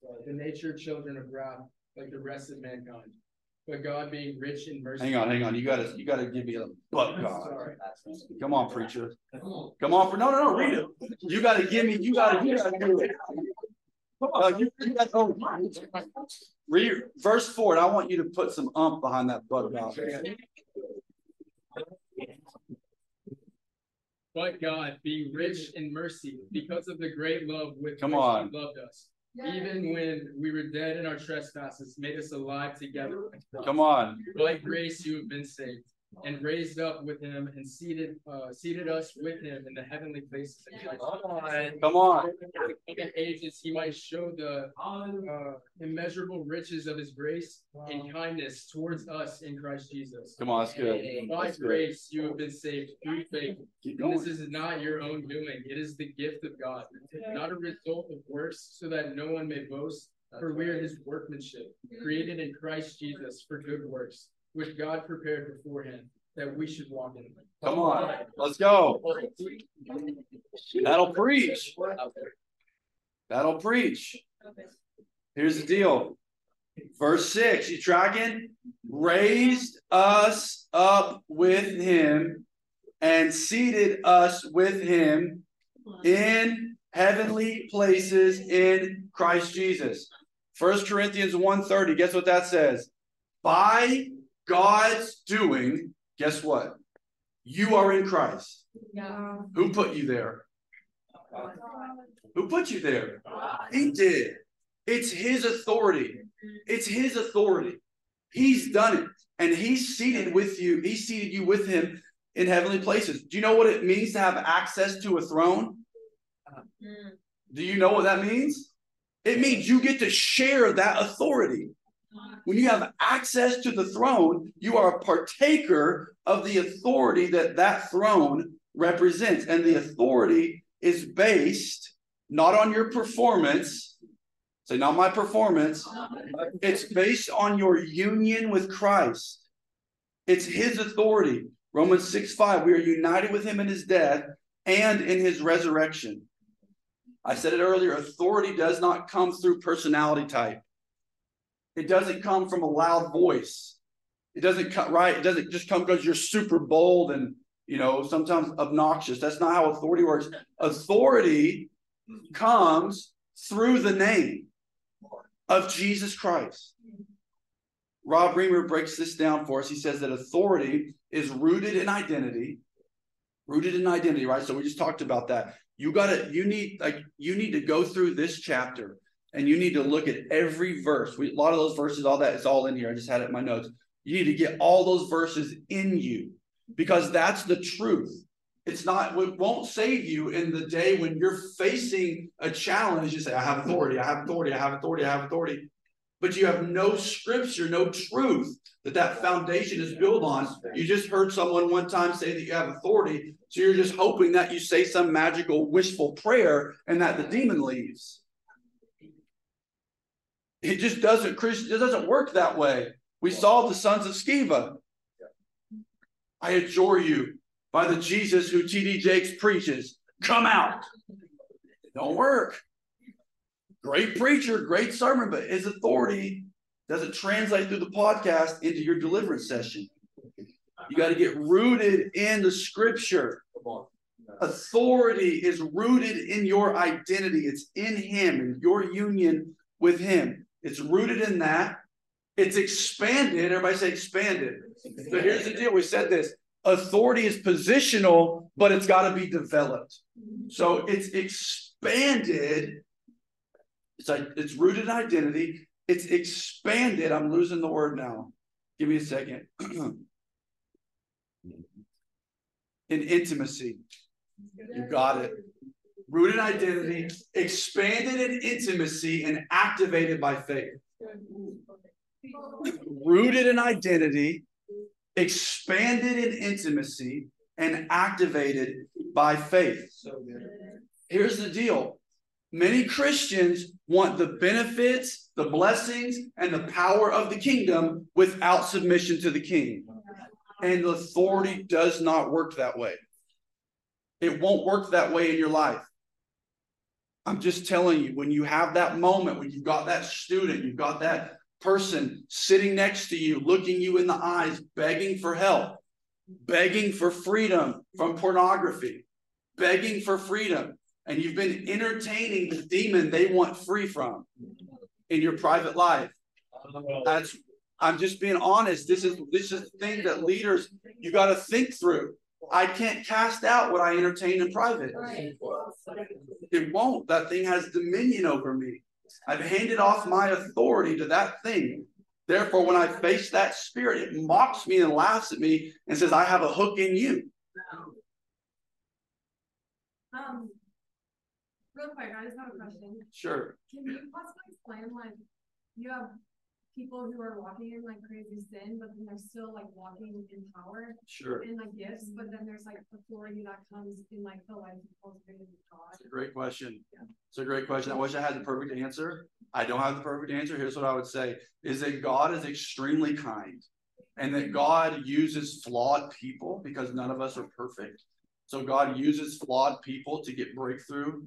uh, the nature children of wrath, like the rest of mankind. But God being rich in mercy. Hang on, hang on. You gotta, you gotta give me a but God. Sorry. Come on, preacher. Come on, for no, no, no, read it. You gotta give me, you gotta, you gotta do it. Uh, you- you gotta- oh, Read verse four, and I want you to put some ump behind that but God. But God, being rich in mercy, because of the great love with Come which on. He loved us, even when we were dead in our trespasses, made us alive together. Come on. By grace you have been saved, and raised up with Him, and seated, uh, seated us with Him in the heavenly places in Christ. Come on. In ages He might show the uh, immeasurable riches of His grace and kindness towards us in Christ Jesus. Come on, that's good. By That's good. grace you have been saved through faith. This is not your own doing, it is the gift of God, not a result of works, so that no one may boast. For we are his workmanship, created in Christ Jesus for good works, which God prepared beforehand, that we should walk in. Come on. Let's go. That'll preach. That'll preach. Here's the deal. Verse six, you tracking? Raised us up with him and seated us with him in heavenly places in Christ Jesus. First Corinthians 1:30, guess what that says? By God's doing, guess what? You are in Christ. Yeah. Who put you there? Who put you there? He did. It's his authority. It's his authority. He's done it. And he's seated with you. He seated you with him in heavenly places. Do you know what it means to have access to a throne? Hmm. Do you know what that means? It means you get to share that authority. When you have access to the throne, you are a partaker of the authority that that throne represents. And the authority is based not on your performance. Say, not my performance. It's based on your union with Christ. It's his authority. Romans 6 5, we are united with him in his death and in his resurrection. I said it earlier authority does not come through personality type, it doesn't come from a loud voice. It doesn't cut right. It doesn't just come because you're super bold and you know sometimes obnoxious. That's not how authority works. Authority comes through the name of Jesus Christ. Rob Reimer breaks this down for us. He says that authority is rooted in identity, rooted in identity, right? So we just talked about that. You got to, you need, like, you need to go through this chapter and you need to look at every verse. We, a lot of those verses, all that is all in here. I just had it in my notes. You need to get all those verses in you because that's the truth. It's not, it won't save you in the day when you're facing a challenge. You say, I have authority, I have authority, I have authority, I have authority. But you have no scripture, no truth that that foundation is built on. You just heard someone one time say that you have authority. So you're just hoping that you say some magical, wishful prayer and that the demon leaves. It just doesn't, Christian, it doesn't work that way. We saw the sons of Sceva. I adjure you by the Jesus who TD Jakes preaches. Come out. It don't work. Great preacher, great sermon, but his authority doesn't translate through the podcast into your deliverance session. You got to get rooted in the scripture. Authority is rooted in your identity, it's in Him, in your union with Him. It's rooted in that. It's expanded. Everybody say expanded. So here's the deal. We said this authority is positional, but it's got to be developed. So it's expanded. It's like it's rooted identity. It's expanded. I'm losing the word now. Give me a second. in intimacy. You got it. Rooted in identity, expanded in intimacy, and activated by faith. Rooted in identity, expanded in intimacy, and activated by faith. Here's the deal many Christians want the benefits the blessings, and the power of the kingdom without submission to the king. And authority does not work that way. It won't work that way in your life. I'm just telling you, when you have that moment, when you've got that student, you've got that person sitting next to you, looking you in the eyes, begging for help, begging for freedom from pornography, begging for freedom, and you've been entertaining the demon they want free from in your private life. That's I'm just being honest. This is this is the thing that leaders you got to think through. I can't cast out what I entertain in private. It won't. That thing has dominion over me. I've handed off my authority to that thing. Therefore, when I face that spirit, it mocks me and laughs at me and says, I have a hook in you. Um, real quick, I just have a question. Sure. Can you possibly explain, like, you have people who are walking in like crazy sin, but then they're still like walking in power Sure. and like gifts, but then there's like authority that comes in like the life of God. It's a great question. It's a great question. I wish I had the perfect answer. I don't have the perfect answer. Here's what I would say is that God is extremely kind and that God uses flawed people because none of us are perfect. So God uses flawed people to get breakthrough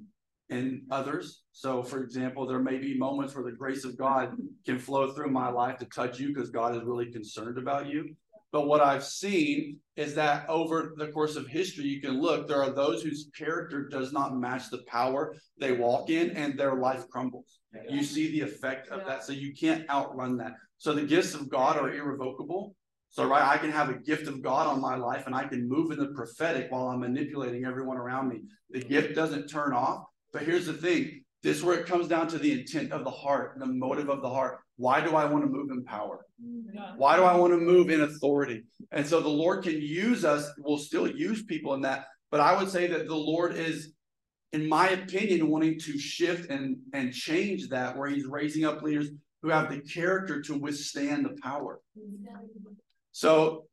in others. So, for example, there may be moments where the grace of God can flow through my life to touch you because God is really concerned about you. But what I've seen is that over the course of history, you can look, there are those whose character does not match the power they walk in and their life crumbles. You see the effect of that. So you can't outrun that. So the gifts of God are irrevocable. So, right, I can have a gift of God on my life and I can move in the prophetic while I'm manipulating everyone around me. The gift doesn't turn off. But here's the thing this is where it comes down to the intent of the heart, the motive of the heart. Why do I want to move in power? Why do I want to move in authority? And so the Lord can use us, we'll still use people in that. But I would say that the Lord is, in my opinion, wanting to shift and, and change that, where He's raising up leaders who have the character to withstand the power. So,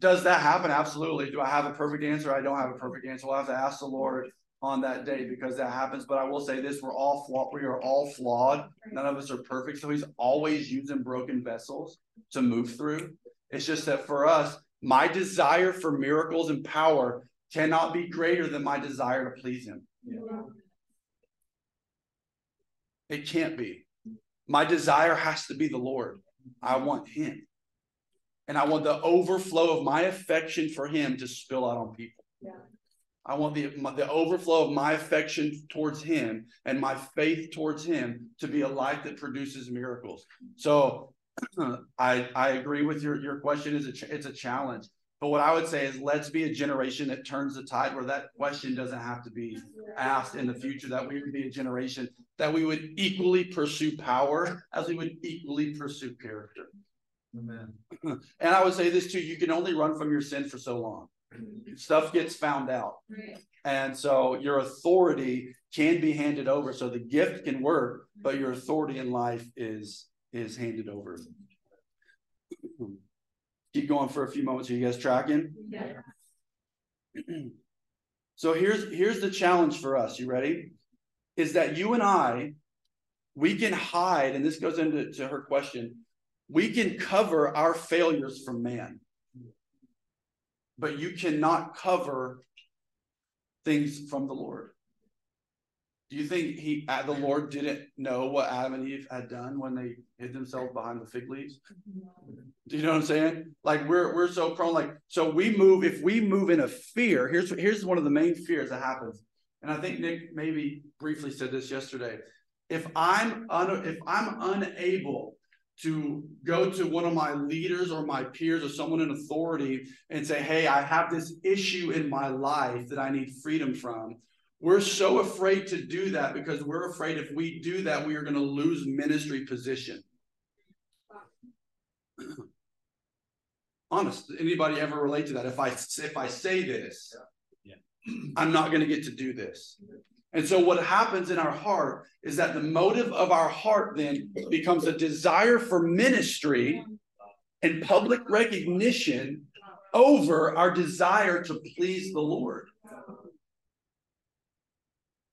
does that happen? Absolutely. Do I have a perfect answer? I don't have a perfect answer. We'll have to ask the Lord on that day because that happens. But I will say this: we're all flawed. We are all flawed. None of us are perfect. So He's always using broken vessels to move through. It's just that for us, my desire for miracles and power cannot be greater than my desire to please Him. It can't be. My desire has to be the Lord. I want Him. And I want the overflow of my affection for Him to spill out on people. Yeah. I want the, my, the overflow of my affection towards Him and my faith towards Him to be a life that produces miracles. So I, I agree with your, your question. Is a ch- it's a challenge. But what I would say is let's be a generation that turns the tide where that question doesn't have to be asked in the future, that we would be a generation that we would equally pursue power as we would equally pursue character. Amen. And I would say this too you can only run from your sin for so long. Stuff gets found out. Right. And so your authority can be handed over. So the gift can work, but your authority in life is is handed over. Keep going for a few moments. Are you guys tracking? Yeah. So here's here's the challenge for us. You ready? Is that you and I, we can hide, and this goes into to her question. We can cover our failures from man, but you cannot cover things from the Lord. Do you think he, uh, the Lord, didn't know what Adam and Eve had done when they hid themselves behind the fig leaves? Do you know what I'm saying? Like we're we're so prone, like so we move. If we move in a fear, here's here's one of the main fears that happens. And I think Nick maybe briefly said this yesterday. If I'm un, if I'm unable to go to one of my leaders or my peers or someone in authority and say, "Hey, I have this issue in my life that I need freedom from." We're so afraid to do that because we're afraid if we do that, we are going to lose ministry position. Honest, anybody ever relate to that? If I if I say this, Yeah. I'm not going to get to do this. And so what happens in our heart is that the motive of our heart then becomes a desire for ministry and public recognition over our desire to please the Lord.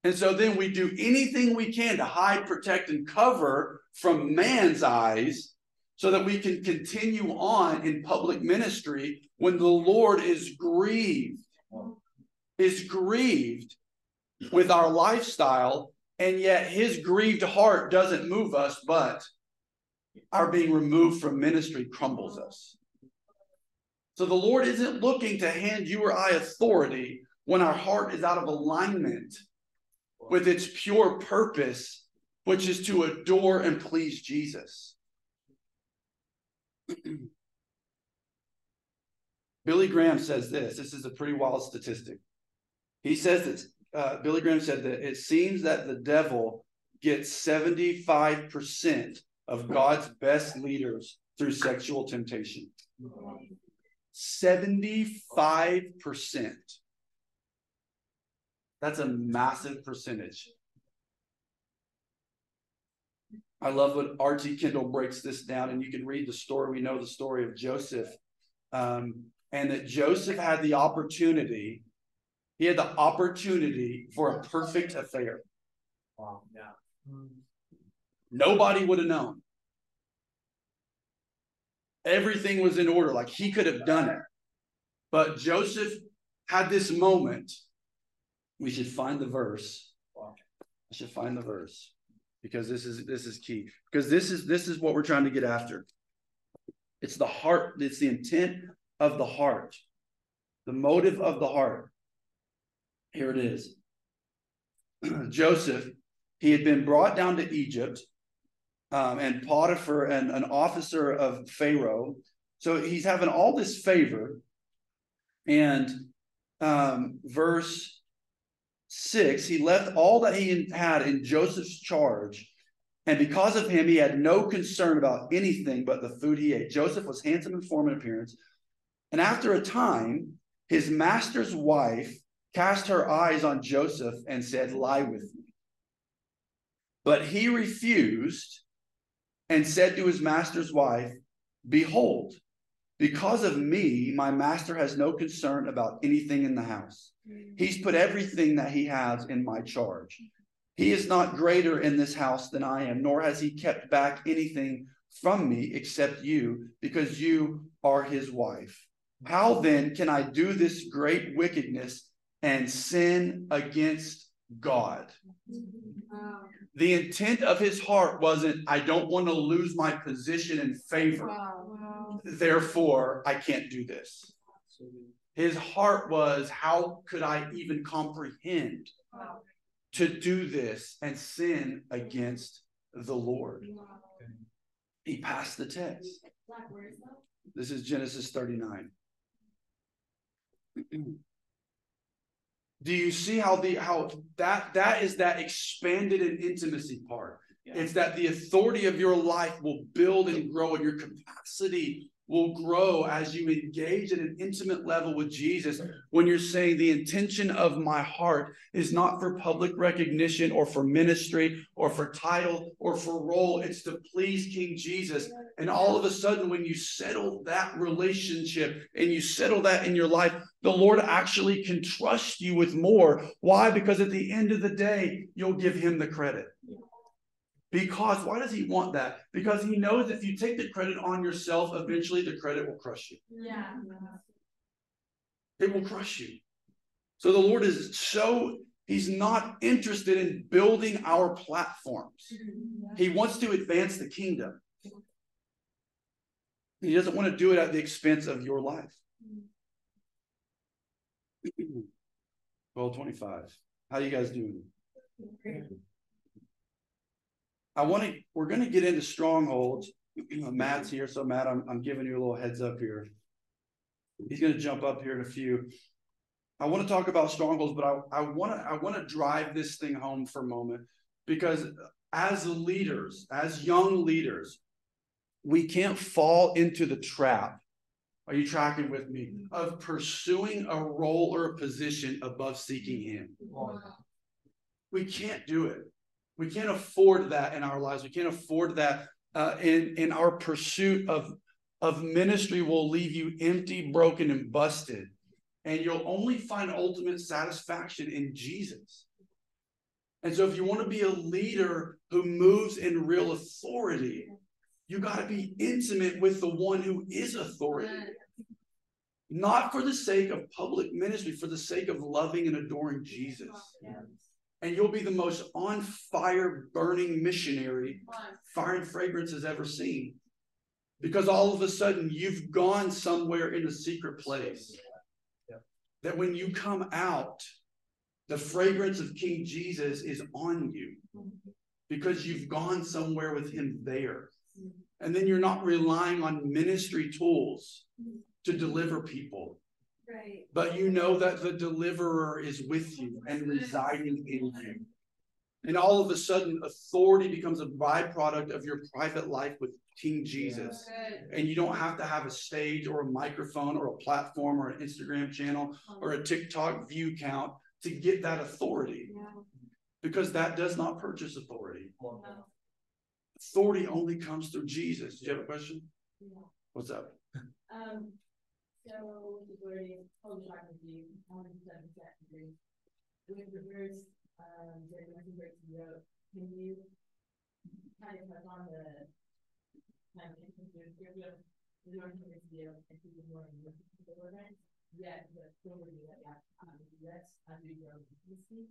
And so then we do anything we can to hide, protect, and cover from man's eyes so that we can continue on in public ministry when the Lord is grieved, is grieved with our lifestyle, and yet his grieved heart doesn't move us, but our being removed from ministry crumbles us. So the Lord isn't looking to hand you or I authority when our heart is out of alignment with its pure purpose, which is to adore and please Jesus. Billy Graham says this. This is a pretty wild statistic. He says uh, Billy Graham said that it seems that the devil gets 75% of God's best leaders through sexual temptation. 75%. That's a massive percentage. I love what R.T. Kendall breaks this down, and you can read the story. We know the story of Joseph, um, and that Joseph had the opportunity. He had the opportunity for a perfect affair. Wow, yeah. Hmm. Nobody would have known. Everything was in order, like he could have done it. But Joseph had this moment. We should find the verse. I should find the verse because this is this is key. Because this is this is what we're trying to get after. It's the heart, it's the intent of the heart, the motive of the heart. Here it is. Joseph, he had been brought down to Egypt um, and Potiphar, and an officer of Pharaoh. So he's having all this favor. And um, verse six, he left all that he had in Joseph's charge. And because of him, he had no concern about anything but the food he ate. Joseph was handsome in form and appearance. And after a time, his master's wife cast her eyes on Joseph and said, Lie with me. But he refused and said to his master's wife, Behold, because of me, my master has no concern about anything in the house. He's put everything that he has in my charge. He is not greater in this house than I am, nor has he kept back anything from me except you, because you are his wife. How then can I do this great wickedness and sin against God? The intent of his heart wasn't, I don't want to lose my position and favor. Therefore, I can't do this. His heart was, how could I even comprehend to do this and sin against the Lord? He passed the test. This is Genesis 39. Do you see how the how that that is that expanded and intimacy part? It's that the authority of your life will build and grow, and your capacity will grow as you engage at an intimate level with Jesus. When you're saying the intention of my heart is not for public recognition or for ministry or for title or for role, it's to please King Jesus. And all of a sudden, when you settle that relationship and you settle that in your life, the Lord actually can trust you with more. Why? Because at the end of the day, you'll give him the credit. Because why does he want that? Because he knows if you take the credit on yourself, eventually the credit will crush you. Yeah. It will crush you. So the Lord is so, he's not interested in building our platforms. Mm-hmm. He wants to advance the kingdom. He doesn't want to do it at the expense of your life. Mm-hmm. 1225. How you guys doing? I want to, we're going to get into strongholds. Matt's here. So, Matt, I'm, I'm giving you a little heads up here. He's going to jump up here in a few. I want to talk about strongholds, but I, I want to I want to drive this thing home for a moment because as leaders, as young leaders, we can't fall into the trap. Are you tracking with me? Of pursuing a role or a position above seeking Him. We can't do it. We can't afford that in our lives. We can't afford that uh, in in our pursuit of of ministry. Will leave you empty, broken, and busted, and you'll only find ultimate satisfaction in Jesus. And so if you want to be a leader who moves in real authority, you got to be intimate with the one who is authority. Not for the sake of public ministry, for the sake of loving and adoring Jesus. And you'll be the most on fire, burning missionary Fire and Fragrance has ever seen. Because all of a sudden you've gone somewhere in a secret place. That when you come out, the fragrance of King Jesus is on you because you've gone somewhere with him there. And then you're not relying on ministry tools to deliver people, Right. but you know that the deliverer is with you and residing in you. And all of a sudden, authority becomes a byproduct of your private life with King Jesus. Good. And you don't have to have a stage or a microphone or a platform or an Instagram channel or a TikTok view count to get that authority Yeah. because that does not purchase authority. No. Authority only comes through Jesus. Do you have a question? Yeah. What's up? Um, the I'll talk with you, one. With the verse, um, that Matthew Briggs wrote, can you kind of touch on the kind of scripture, the Lord can reveal and people more in the deliverance, yet the authority that God, um, we grow, you?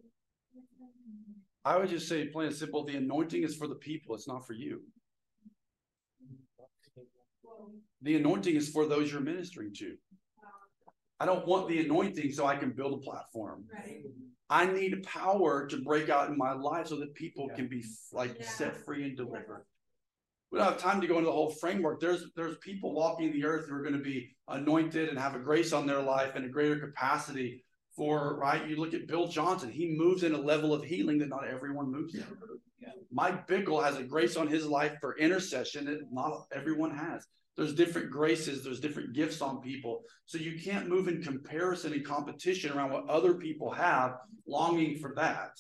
I would just say, plain and simple, the anointing is for the people, it's not for you. The anointing is for those you're ministering to. I don't want the anointing so I can build a platform. right, I need power to break out in my life so that people can be like Yeah. set free and delivered. We don't have time to go into the whole framework. There's there's people walking the earth who are going to be anointed and have a grace on their life and a greater capacity for right. You look at Bill Johnson, he moves in a level of healing that not everyone moves in. Mike Bickle has a grace on his life for intercession that not everyone has. There's different graces, there's different gifts on people. So you can't move in comparison and competition around what other people have, longing for that.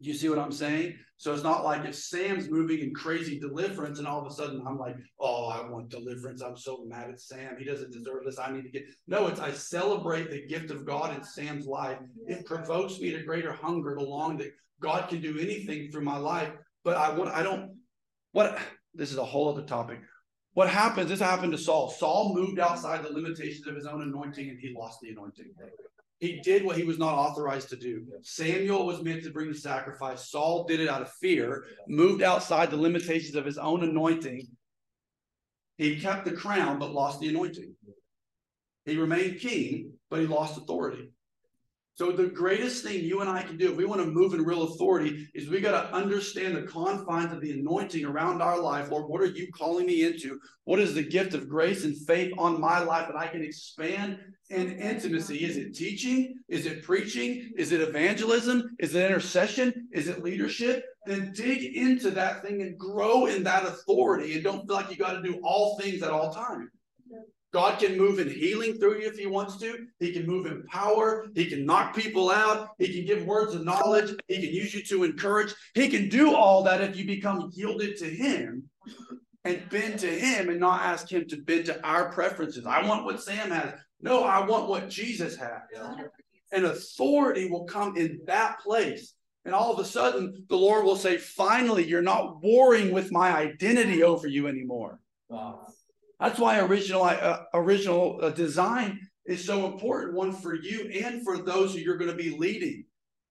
You see what I'm saying? So it's not like if Sam's moving in crazy deliverance and all of a sudden I'm like, oh, I want deliverance. I'm so mad at Sam. He doesn't deserve this. I need to get. No, it's I celebrate the gift of God in Sam's life. It provokes me to greater hunger to long that God can do anything through my life. But I want, I don't, what, this is a whole other topic. What happens, this happened to Saul. Saul moved outside the limitations of his own anointing and he lost the anointing. He did what he was not authorized to do. Samuel was meant to bring the sacrifice. Saul did it out of fear, moved outside the limitations of his own anointing. He kept the crown, but lost the anointing. He remained king, but he lost authority. So the greatest thing you and I can do if we want to move in real authority is we got to understand the confines of the anointing around our life. Lord, what are you calling me into? What is the gift of grace and faith on my life that I can expand in intimacy? Is it teaching? Is it preaching? Is it evangelism? Is it intercession? Is it leadership? Then dig into that thing and grow in that authority and don't feel like you got to do all things at all times. God can move in healing through you if he wants to. He can move in power. He can knock people out. He can give words of knowledge. He can use you to encourage. He can do all that if you become yielded to him and bend to him and not ask him to bend to our preferences. I want what Sam has. No, I want what Jesus has. And authority will come in that place. And all of a sudden, the Lord will say, finally, you're not warring with my identity over you anymore. Wow. That's why original uh, original uh, design is so important, one for you and for those who you're going to be leading.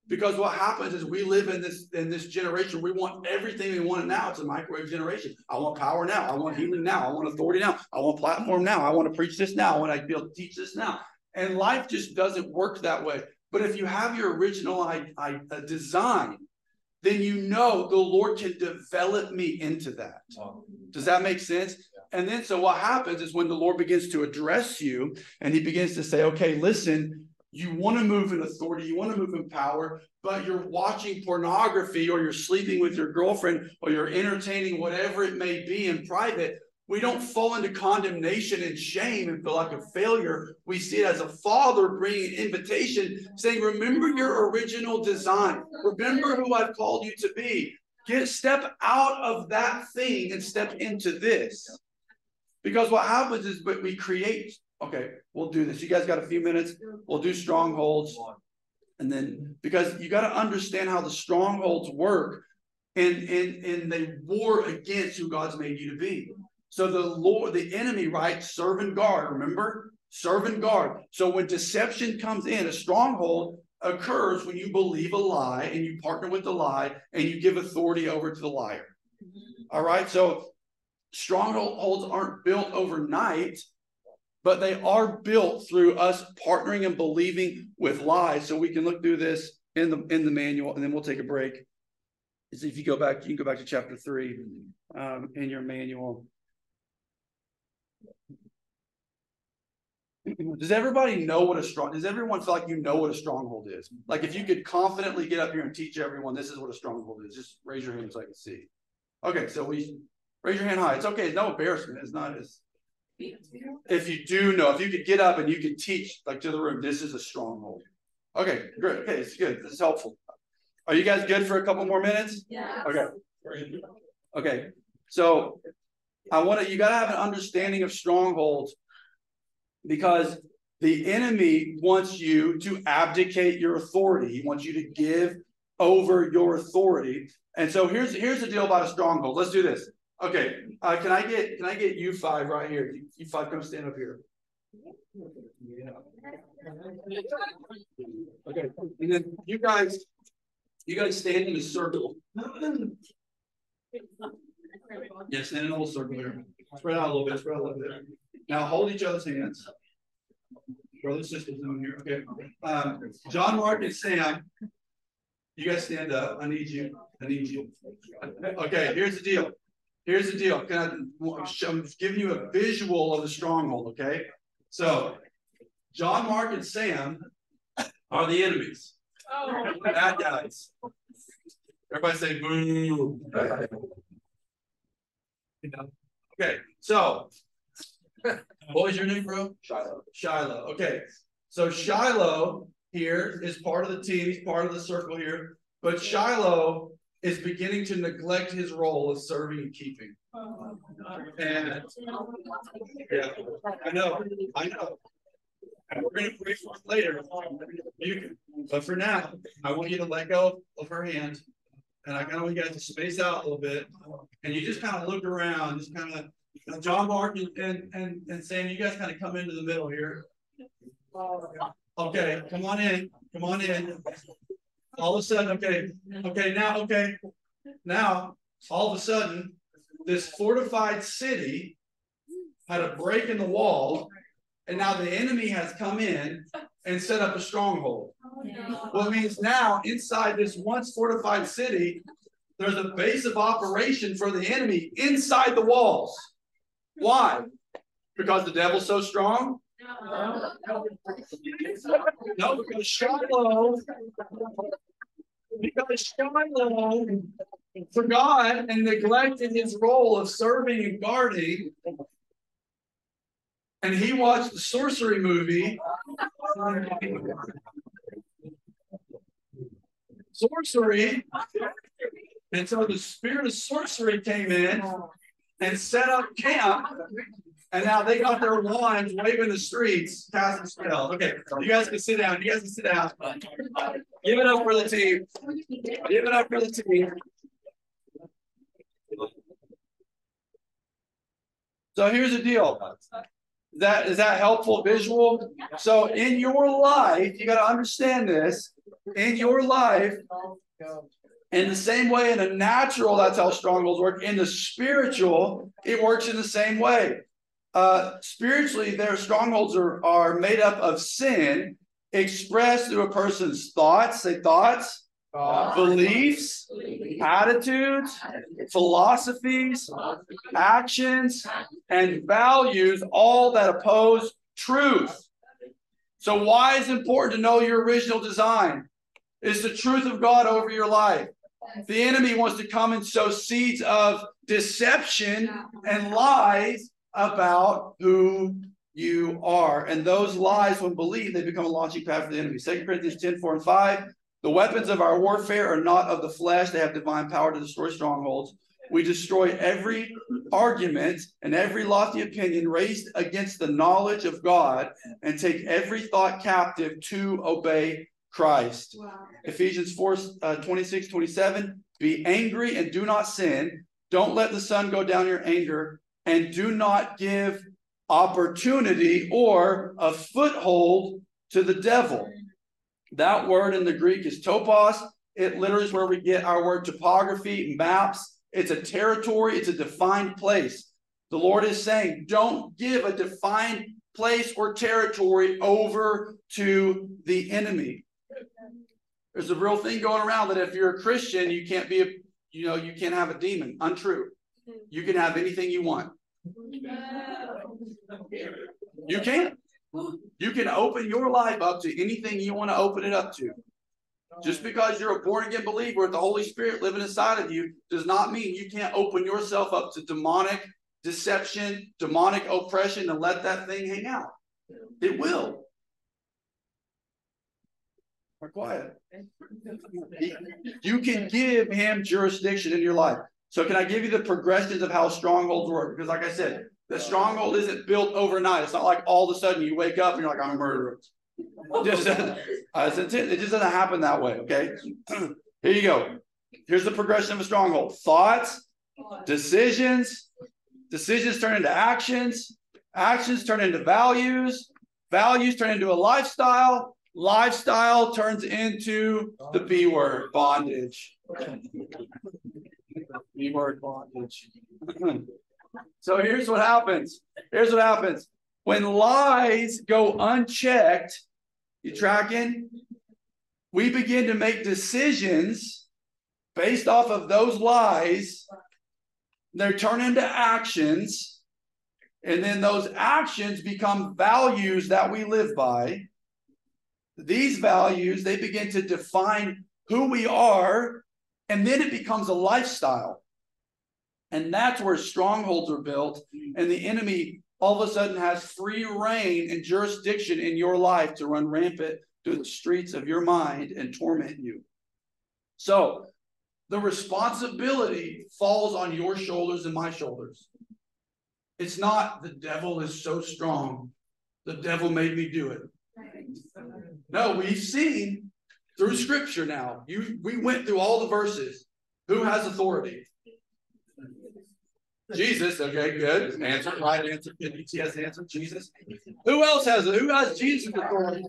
Because what happens is we live in this in this generation. We want everything we want now. It's a microwave generation. I want power now. I want healing now. I want authority now. I want platform now. I want to preach this now. I want to be able to teach this now. And life just doesn't work that way. But if you have your original I, I, uh, design, then you know the Lord can develop me into that. Does that make sense? And then, so what happens is when the Lord begins to address you and he begins to say, okay, listen, you want to move in authority, you want to move in power, but you're watching pornography or you're sleeping with your girlfriend or you're entertaining whatever it may be in private. We don't fall into condemnation and shame and feel like a failure. We see it as a father bringing an invitation saying, Remember your original design. Remember who I've called you to be. Get step out of that thing and step into this. Because what happens is we create, okay, we'll do this. You guys got a few minutes? We'll do strongholds. And then because you got to understand how the strongholds work and and and they war against who God's made you to be. So the Lord, the enemy, right? Serve and guard, remember? Serve and guard. So when deception comes in, a stronghold occurs when you believe a lie and you partner with the lie and you give authority over to the liar. All right. So strongholds aren't built overnight, but they are built through us partnering and believing with lies. So we can look through this in the in the manual, and then we'll take a break. Is if you go back, you can go back to chapter three um, in your manual. Does everybody know what a strong? Does everyone feel like you know what a stronghold is? Like if you could confidently get up here and teach everyone this is what a stronghold is, just raise your hand so I can see. Okay, so we raise your hand high. It's okay. It's no embarrassment. It's not as if you do know, if you could get up and you could teach like to the room, this is a stronghold. Okay, great. Okay, it's good. This is helpful. Are you guys good for a couple more minutes? Yeah. Okay. Okay. So I want to, you got to have an understanding of strongholds because the enemy wants you to abdicate your authority. He wants you to give over your authority. And so here's here's the deal about a stronghold. Let's do this. Okay, uh, can I get can I get you five right here? You, five come stand up here. Okay, and then you guys, you guys stand in a circle. Yeah, stand in a little circle here. Spread out a little bit. Spread out a little bit. Now hold each other's hands. Brothers sisters down here. Okay. Um, John, Mark, and Sam. You guys stand up. I need you. I need you. Okay. Here's the deal. Here's the deal. Can I, I'm giving you a visual of the stronghold. Okay. So, John, Mark, and Sam are the enemies. Oh. Bad guys. Everybody say boo. Okay, so what was your name, bro? Shiloh. Shiloh. Okay, so Shiloh here is part of the team. He's part of the circle here, but Shiloh is beginning to neglect his role of serving and keeping. And yeah, I know, I know. And we're gonna pray for him later. Can, but for now, I want you to let go of her hand. And I kind of want you guys to space out a little bit. And you just kind of look around, just kind of, uh, John Mark and, and, and, and Sam, you guys kind of come into the middle here. Okay, come on in, come on in. All of a sudden, okay, okay, now, okay. Now, all of a sudden, this fortified city had a break in the wall, and now the enemy has come in and set up a stronghold. Well, it means now inside this once fortified city, there's a base of operation for the enemy inside the walls. Why? Because the devil's so strong? No, because Shiloh, because Shiloh forgot and neglected his role of serving and guarding. And he watched the sorcery movie. Sorcery. And so the spirit of sorcery came in and set up camp. And now they got their wands waving the streets, casting spells. Okay, you guys can sit down. You guys can sit down. Give it up for the team. Give it up for the team. So here's the deal. That is that helpful visual? So in your life, you got to understand this. In your life, in the same way, in the natural, that's how strongholds work. In the spiritual, it works in the same way. Uh, spiritually, their strongholds are, are made up of sin expressed through a person's thoughts, say thoughts, beliefs, attitudes, philosophies, actions, and values, all that oppose truth. So, why is it important to know your original design? Is the truth of God over your life. The enemy wants to come and sow seeds of deception and lies about who you are. And those lies, when believed, they become a launching pad for the enemy. Second Corinthians 10, 4 and 5. The weapons of our warfare are not of the flesh, they have divine power to destroy strongholds. We destroy every argument and every lofty opinion raised against the knowledge of God and take every thought captive to obey Christ. Wow. Ephesians 4 uh, 26, 27. Be angry and do not sin. Don't let the sun go down your anger, and do not give opportunity or a foothold to the devil. That word in the Greek is topos. It literally is where we get our word topography, maps. It's a territory, it's a defined place. The Lord is saying, don't give a defined place or territory over to the enemy. There's a real thing going around that if you're a Christian, you can't be a, you know, you can't have a demon. Untrue. You can have anything you want. You can. You can open your life up to anything you want to open it up to. Just because you're a born again believer with the Holy Spirit living inside of you does not mean you can't open yourself up to demonic deception, demonic oppression, and let that thing hang out. It will. Are quiet. You can give him jurisdiction in your life. So, can I give you the progressions of how strongholds work? Because, like I said, the stronghold isn't built overnight. It's not like all of a sudden you wake up and you're like, I'm a murderer. Just, uh, it just doesn't happen that way. Okay. Here you go. Here's the progression of a stronghold thoughts, decisions, decisions turn into actions, actions turn into values, values turn into a lifestyle, lifestyle turns into the B word bondage. So here's what happens. Here's what happens. When lies go unchecked, you tracking? We begin to make decisions based off of those lies. They turn into actions. And then those actions become values that we live by. These values, they begin to define who we are. And then it becomes a lifestyle. And that's where strongholds are built. And the enemy all of a sudden has free reign and jurisdiction in your life to run rampant through the streets of your mind and torment you. So the responsibility falls on your shoulders and my shoulders. It's not the devil is so strong, the devil made me do it. No, we've seen through scripture now. You we went through all the verses. Who has authority? Jesus. Okay, good. Answer. Right answer. Yes, answer. Jesus. Who else has it? Who has Jesus authority?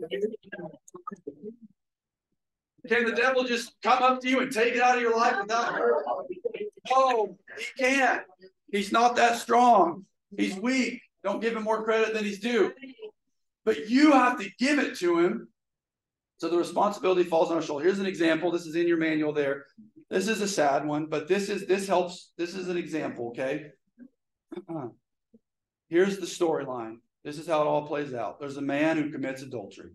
Can the devil just come up to you and take it out of your life without hurt? No, he can't. He's not that strong. He's weak. Don't give him more credit than he's due. But you have to give it to him. So the responsibility falls on our shoulder. Here's an example. This is in your manual there. This is a sad one, but this is this helps. This is an example, okay? Here's the storyline. This is how it all plays out. There's a man who commits adultery.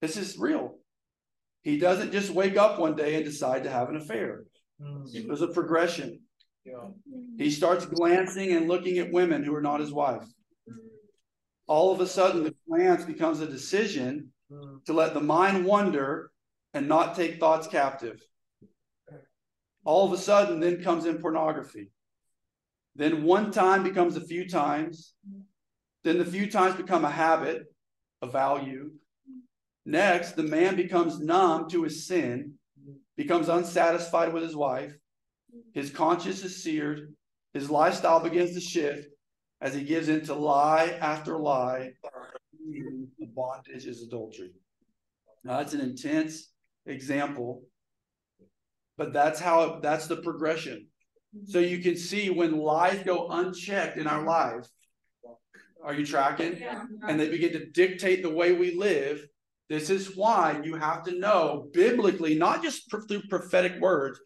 This is real. He doesn't just wake up one day and decide to have an affair. There's a progression. He starts glancing and looking at women who are not his wife. All of a sudden, the glance becomes a decision hmm. to let the mind wander and not take thoughts captive. All of a sudden, then comes in pornography. Then one time becomes a few times. Then the few times become a habit, a value. Next, the man becomes numb to his sin, becomes unsatisfied with his wife. His conscience is seared. His lifestyle begins to shift as he gives into lie after lie. The bondage is adultery. Now, that's an intense example, but that's how that's the progression. So you can see when lies go unchecked in our lives. Are you tracking? Yeah. And they begin to dictate the way we live. This is why you have to know biblically, not just through prophetic words,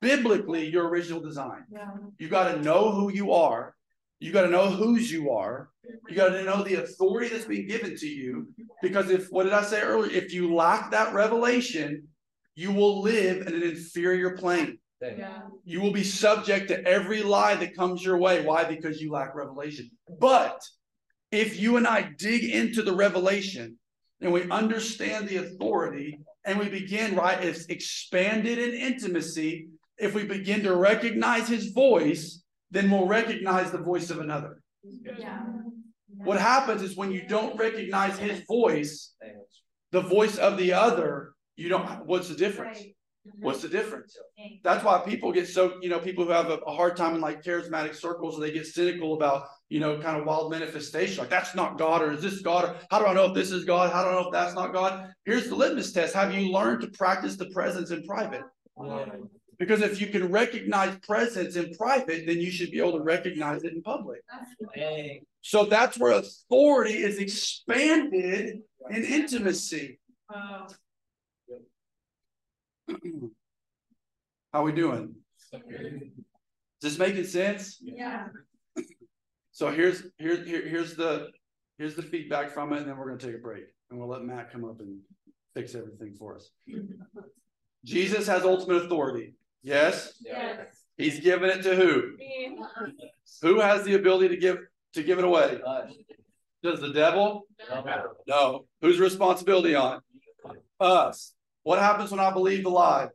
biblically, your original design. Yeah. You got to know who you are. You got to know whose you are. You got to know the authority that's being given to you. Because if, what did I say earlier? If you lack that revelation, you will live in an inferior plane. Yeah. You will be subject to every lie that comes your way. Why? Because you lack revelation. But if you and I dig into the revelation and we understand the authority and we begin, right, it's expanded in intimacy. If we begin to recognize his voice, then we'll recognize the voice of another. Yeah. What happens is when you don't recognize his voice, the voice of the other, you don't, what's the difference? What's the difference? That's why people get so, you know, people who have a, a hard time in like charismatic circles, they get cynical about, you know, kind of wild manifestation. Like, that's not God, or is this God? Or how do I know if this is God? How do I know if that's not God? Here's the litmus test. Have you learned to practice the presence in private? Because if you can recognize presence in private, then you should be able to recognize it in public. So that's where authority is expanded in intimacy. How we doing? Is this making sense? Yeah. So here's here, here here's the here's the feedback from it, and then we're gonna take a break and we'll let Matt come up and fix everything for us. Jesus has ultimate authority. Yes, Yes. he's giving it to who? Who has the ability to give to give it away? Does the devil? No. Whose responsibility on? Us. What happens when I believe the lie?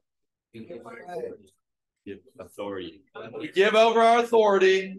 Authority. We give over our authority,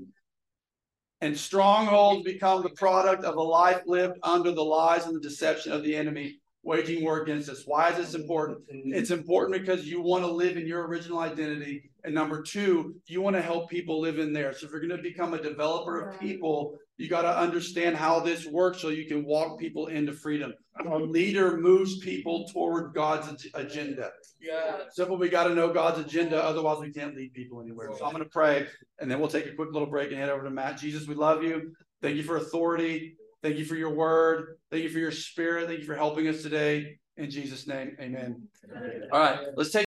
and strongholds become the product of a life lived under the lies and the deception of the enemy waging war against us. Why is this important? Mm-hmm. It's important because you want to live in your original identity. And number two, you want to help people live in there. So if you're going to become a developer of people, you got to understand how this works so you can walk people into freedom. A uh-huh. leader moves people toward God's agenda. Yeah. Simple, we got to know God's agenda. Otherwise, we can't lead people anywhere. So I'm going to pray and then we'll take a quick little break and head over to Matt. Jesus, we love you. Thank you for authority. Thank you for your word. Thank you for your spirit. Thank you for helping us today. In Jesus' name, amen. All right, let's take.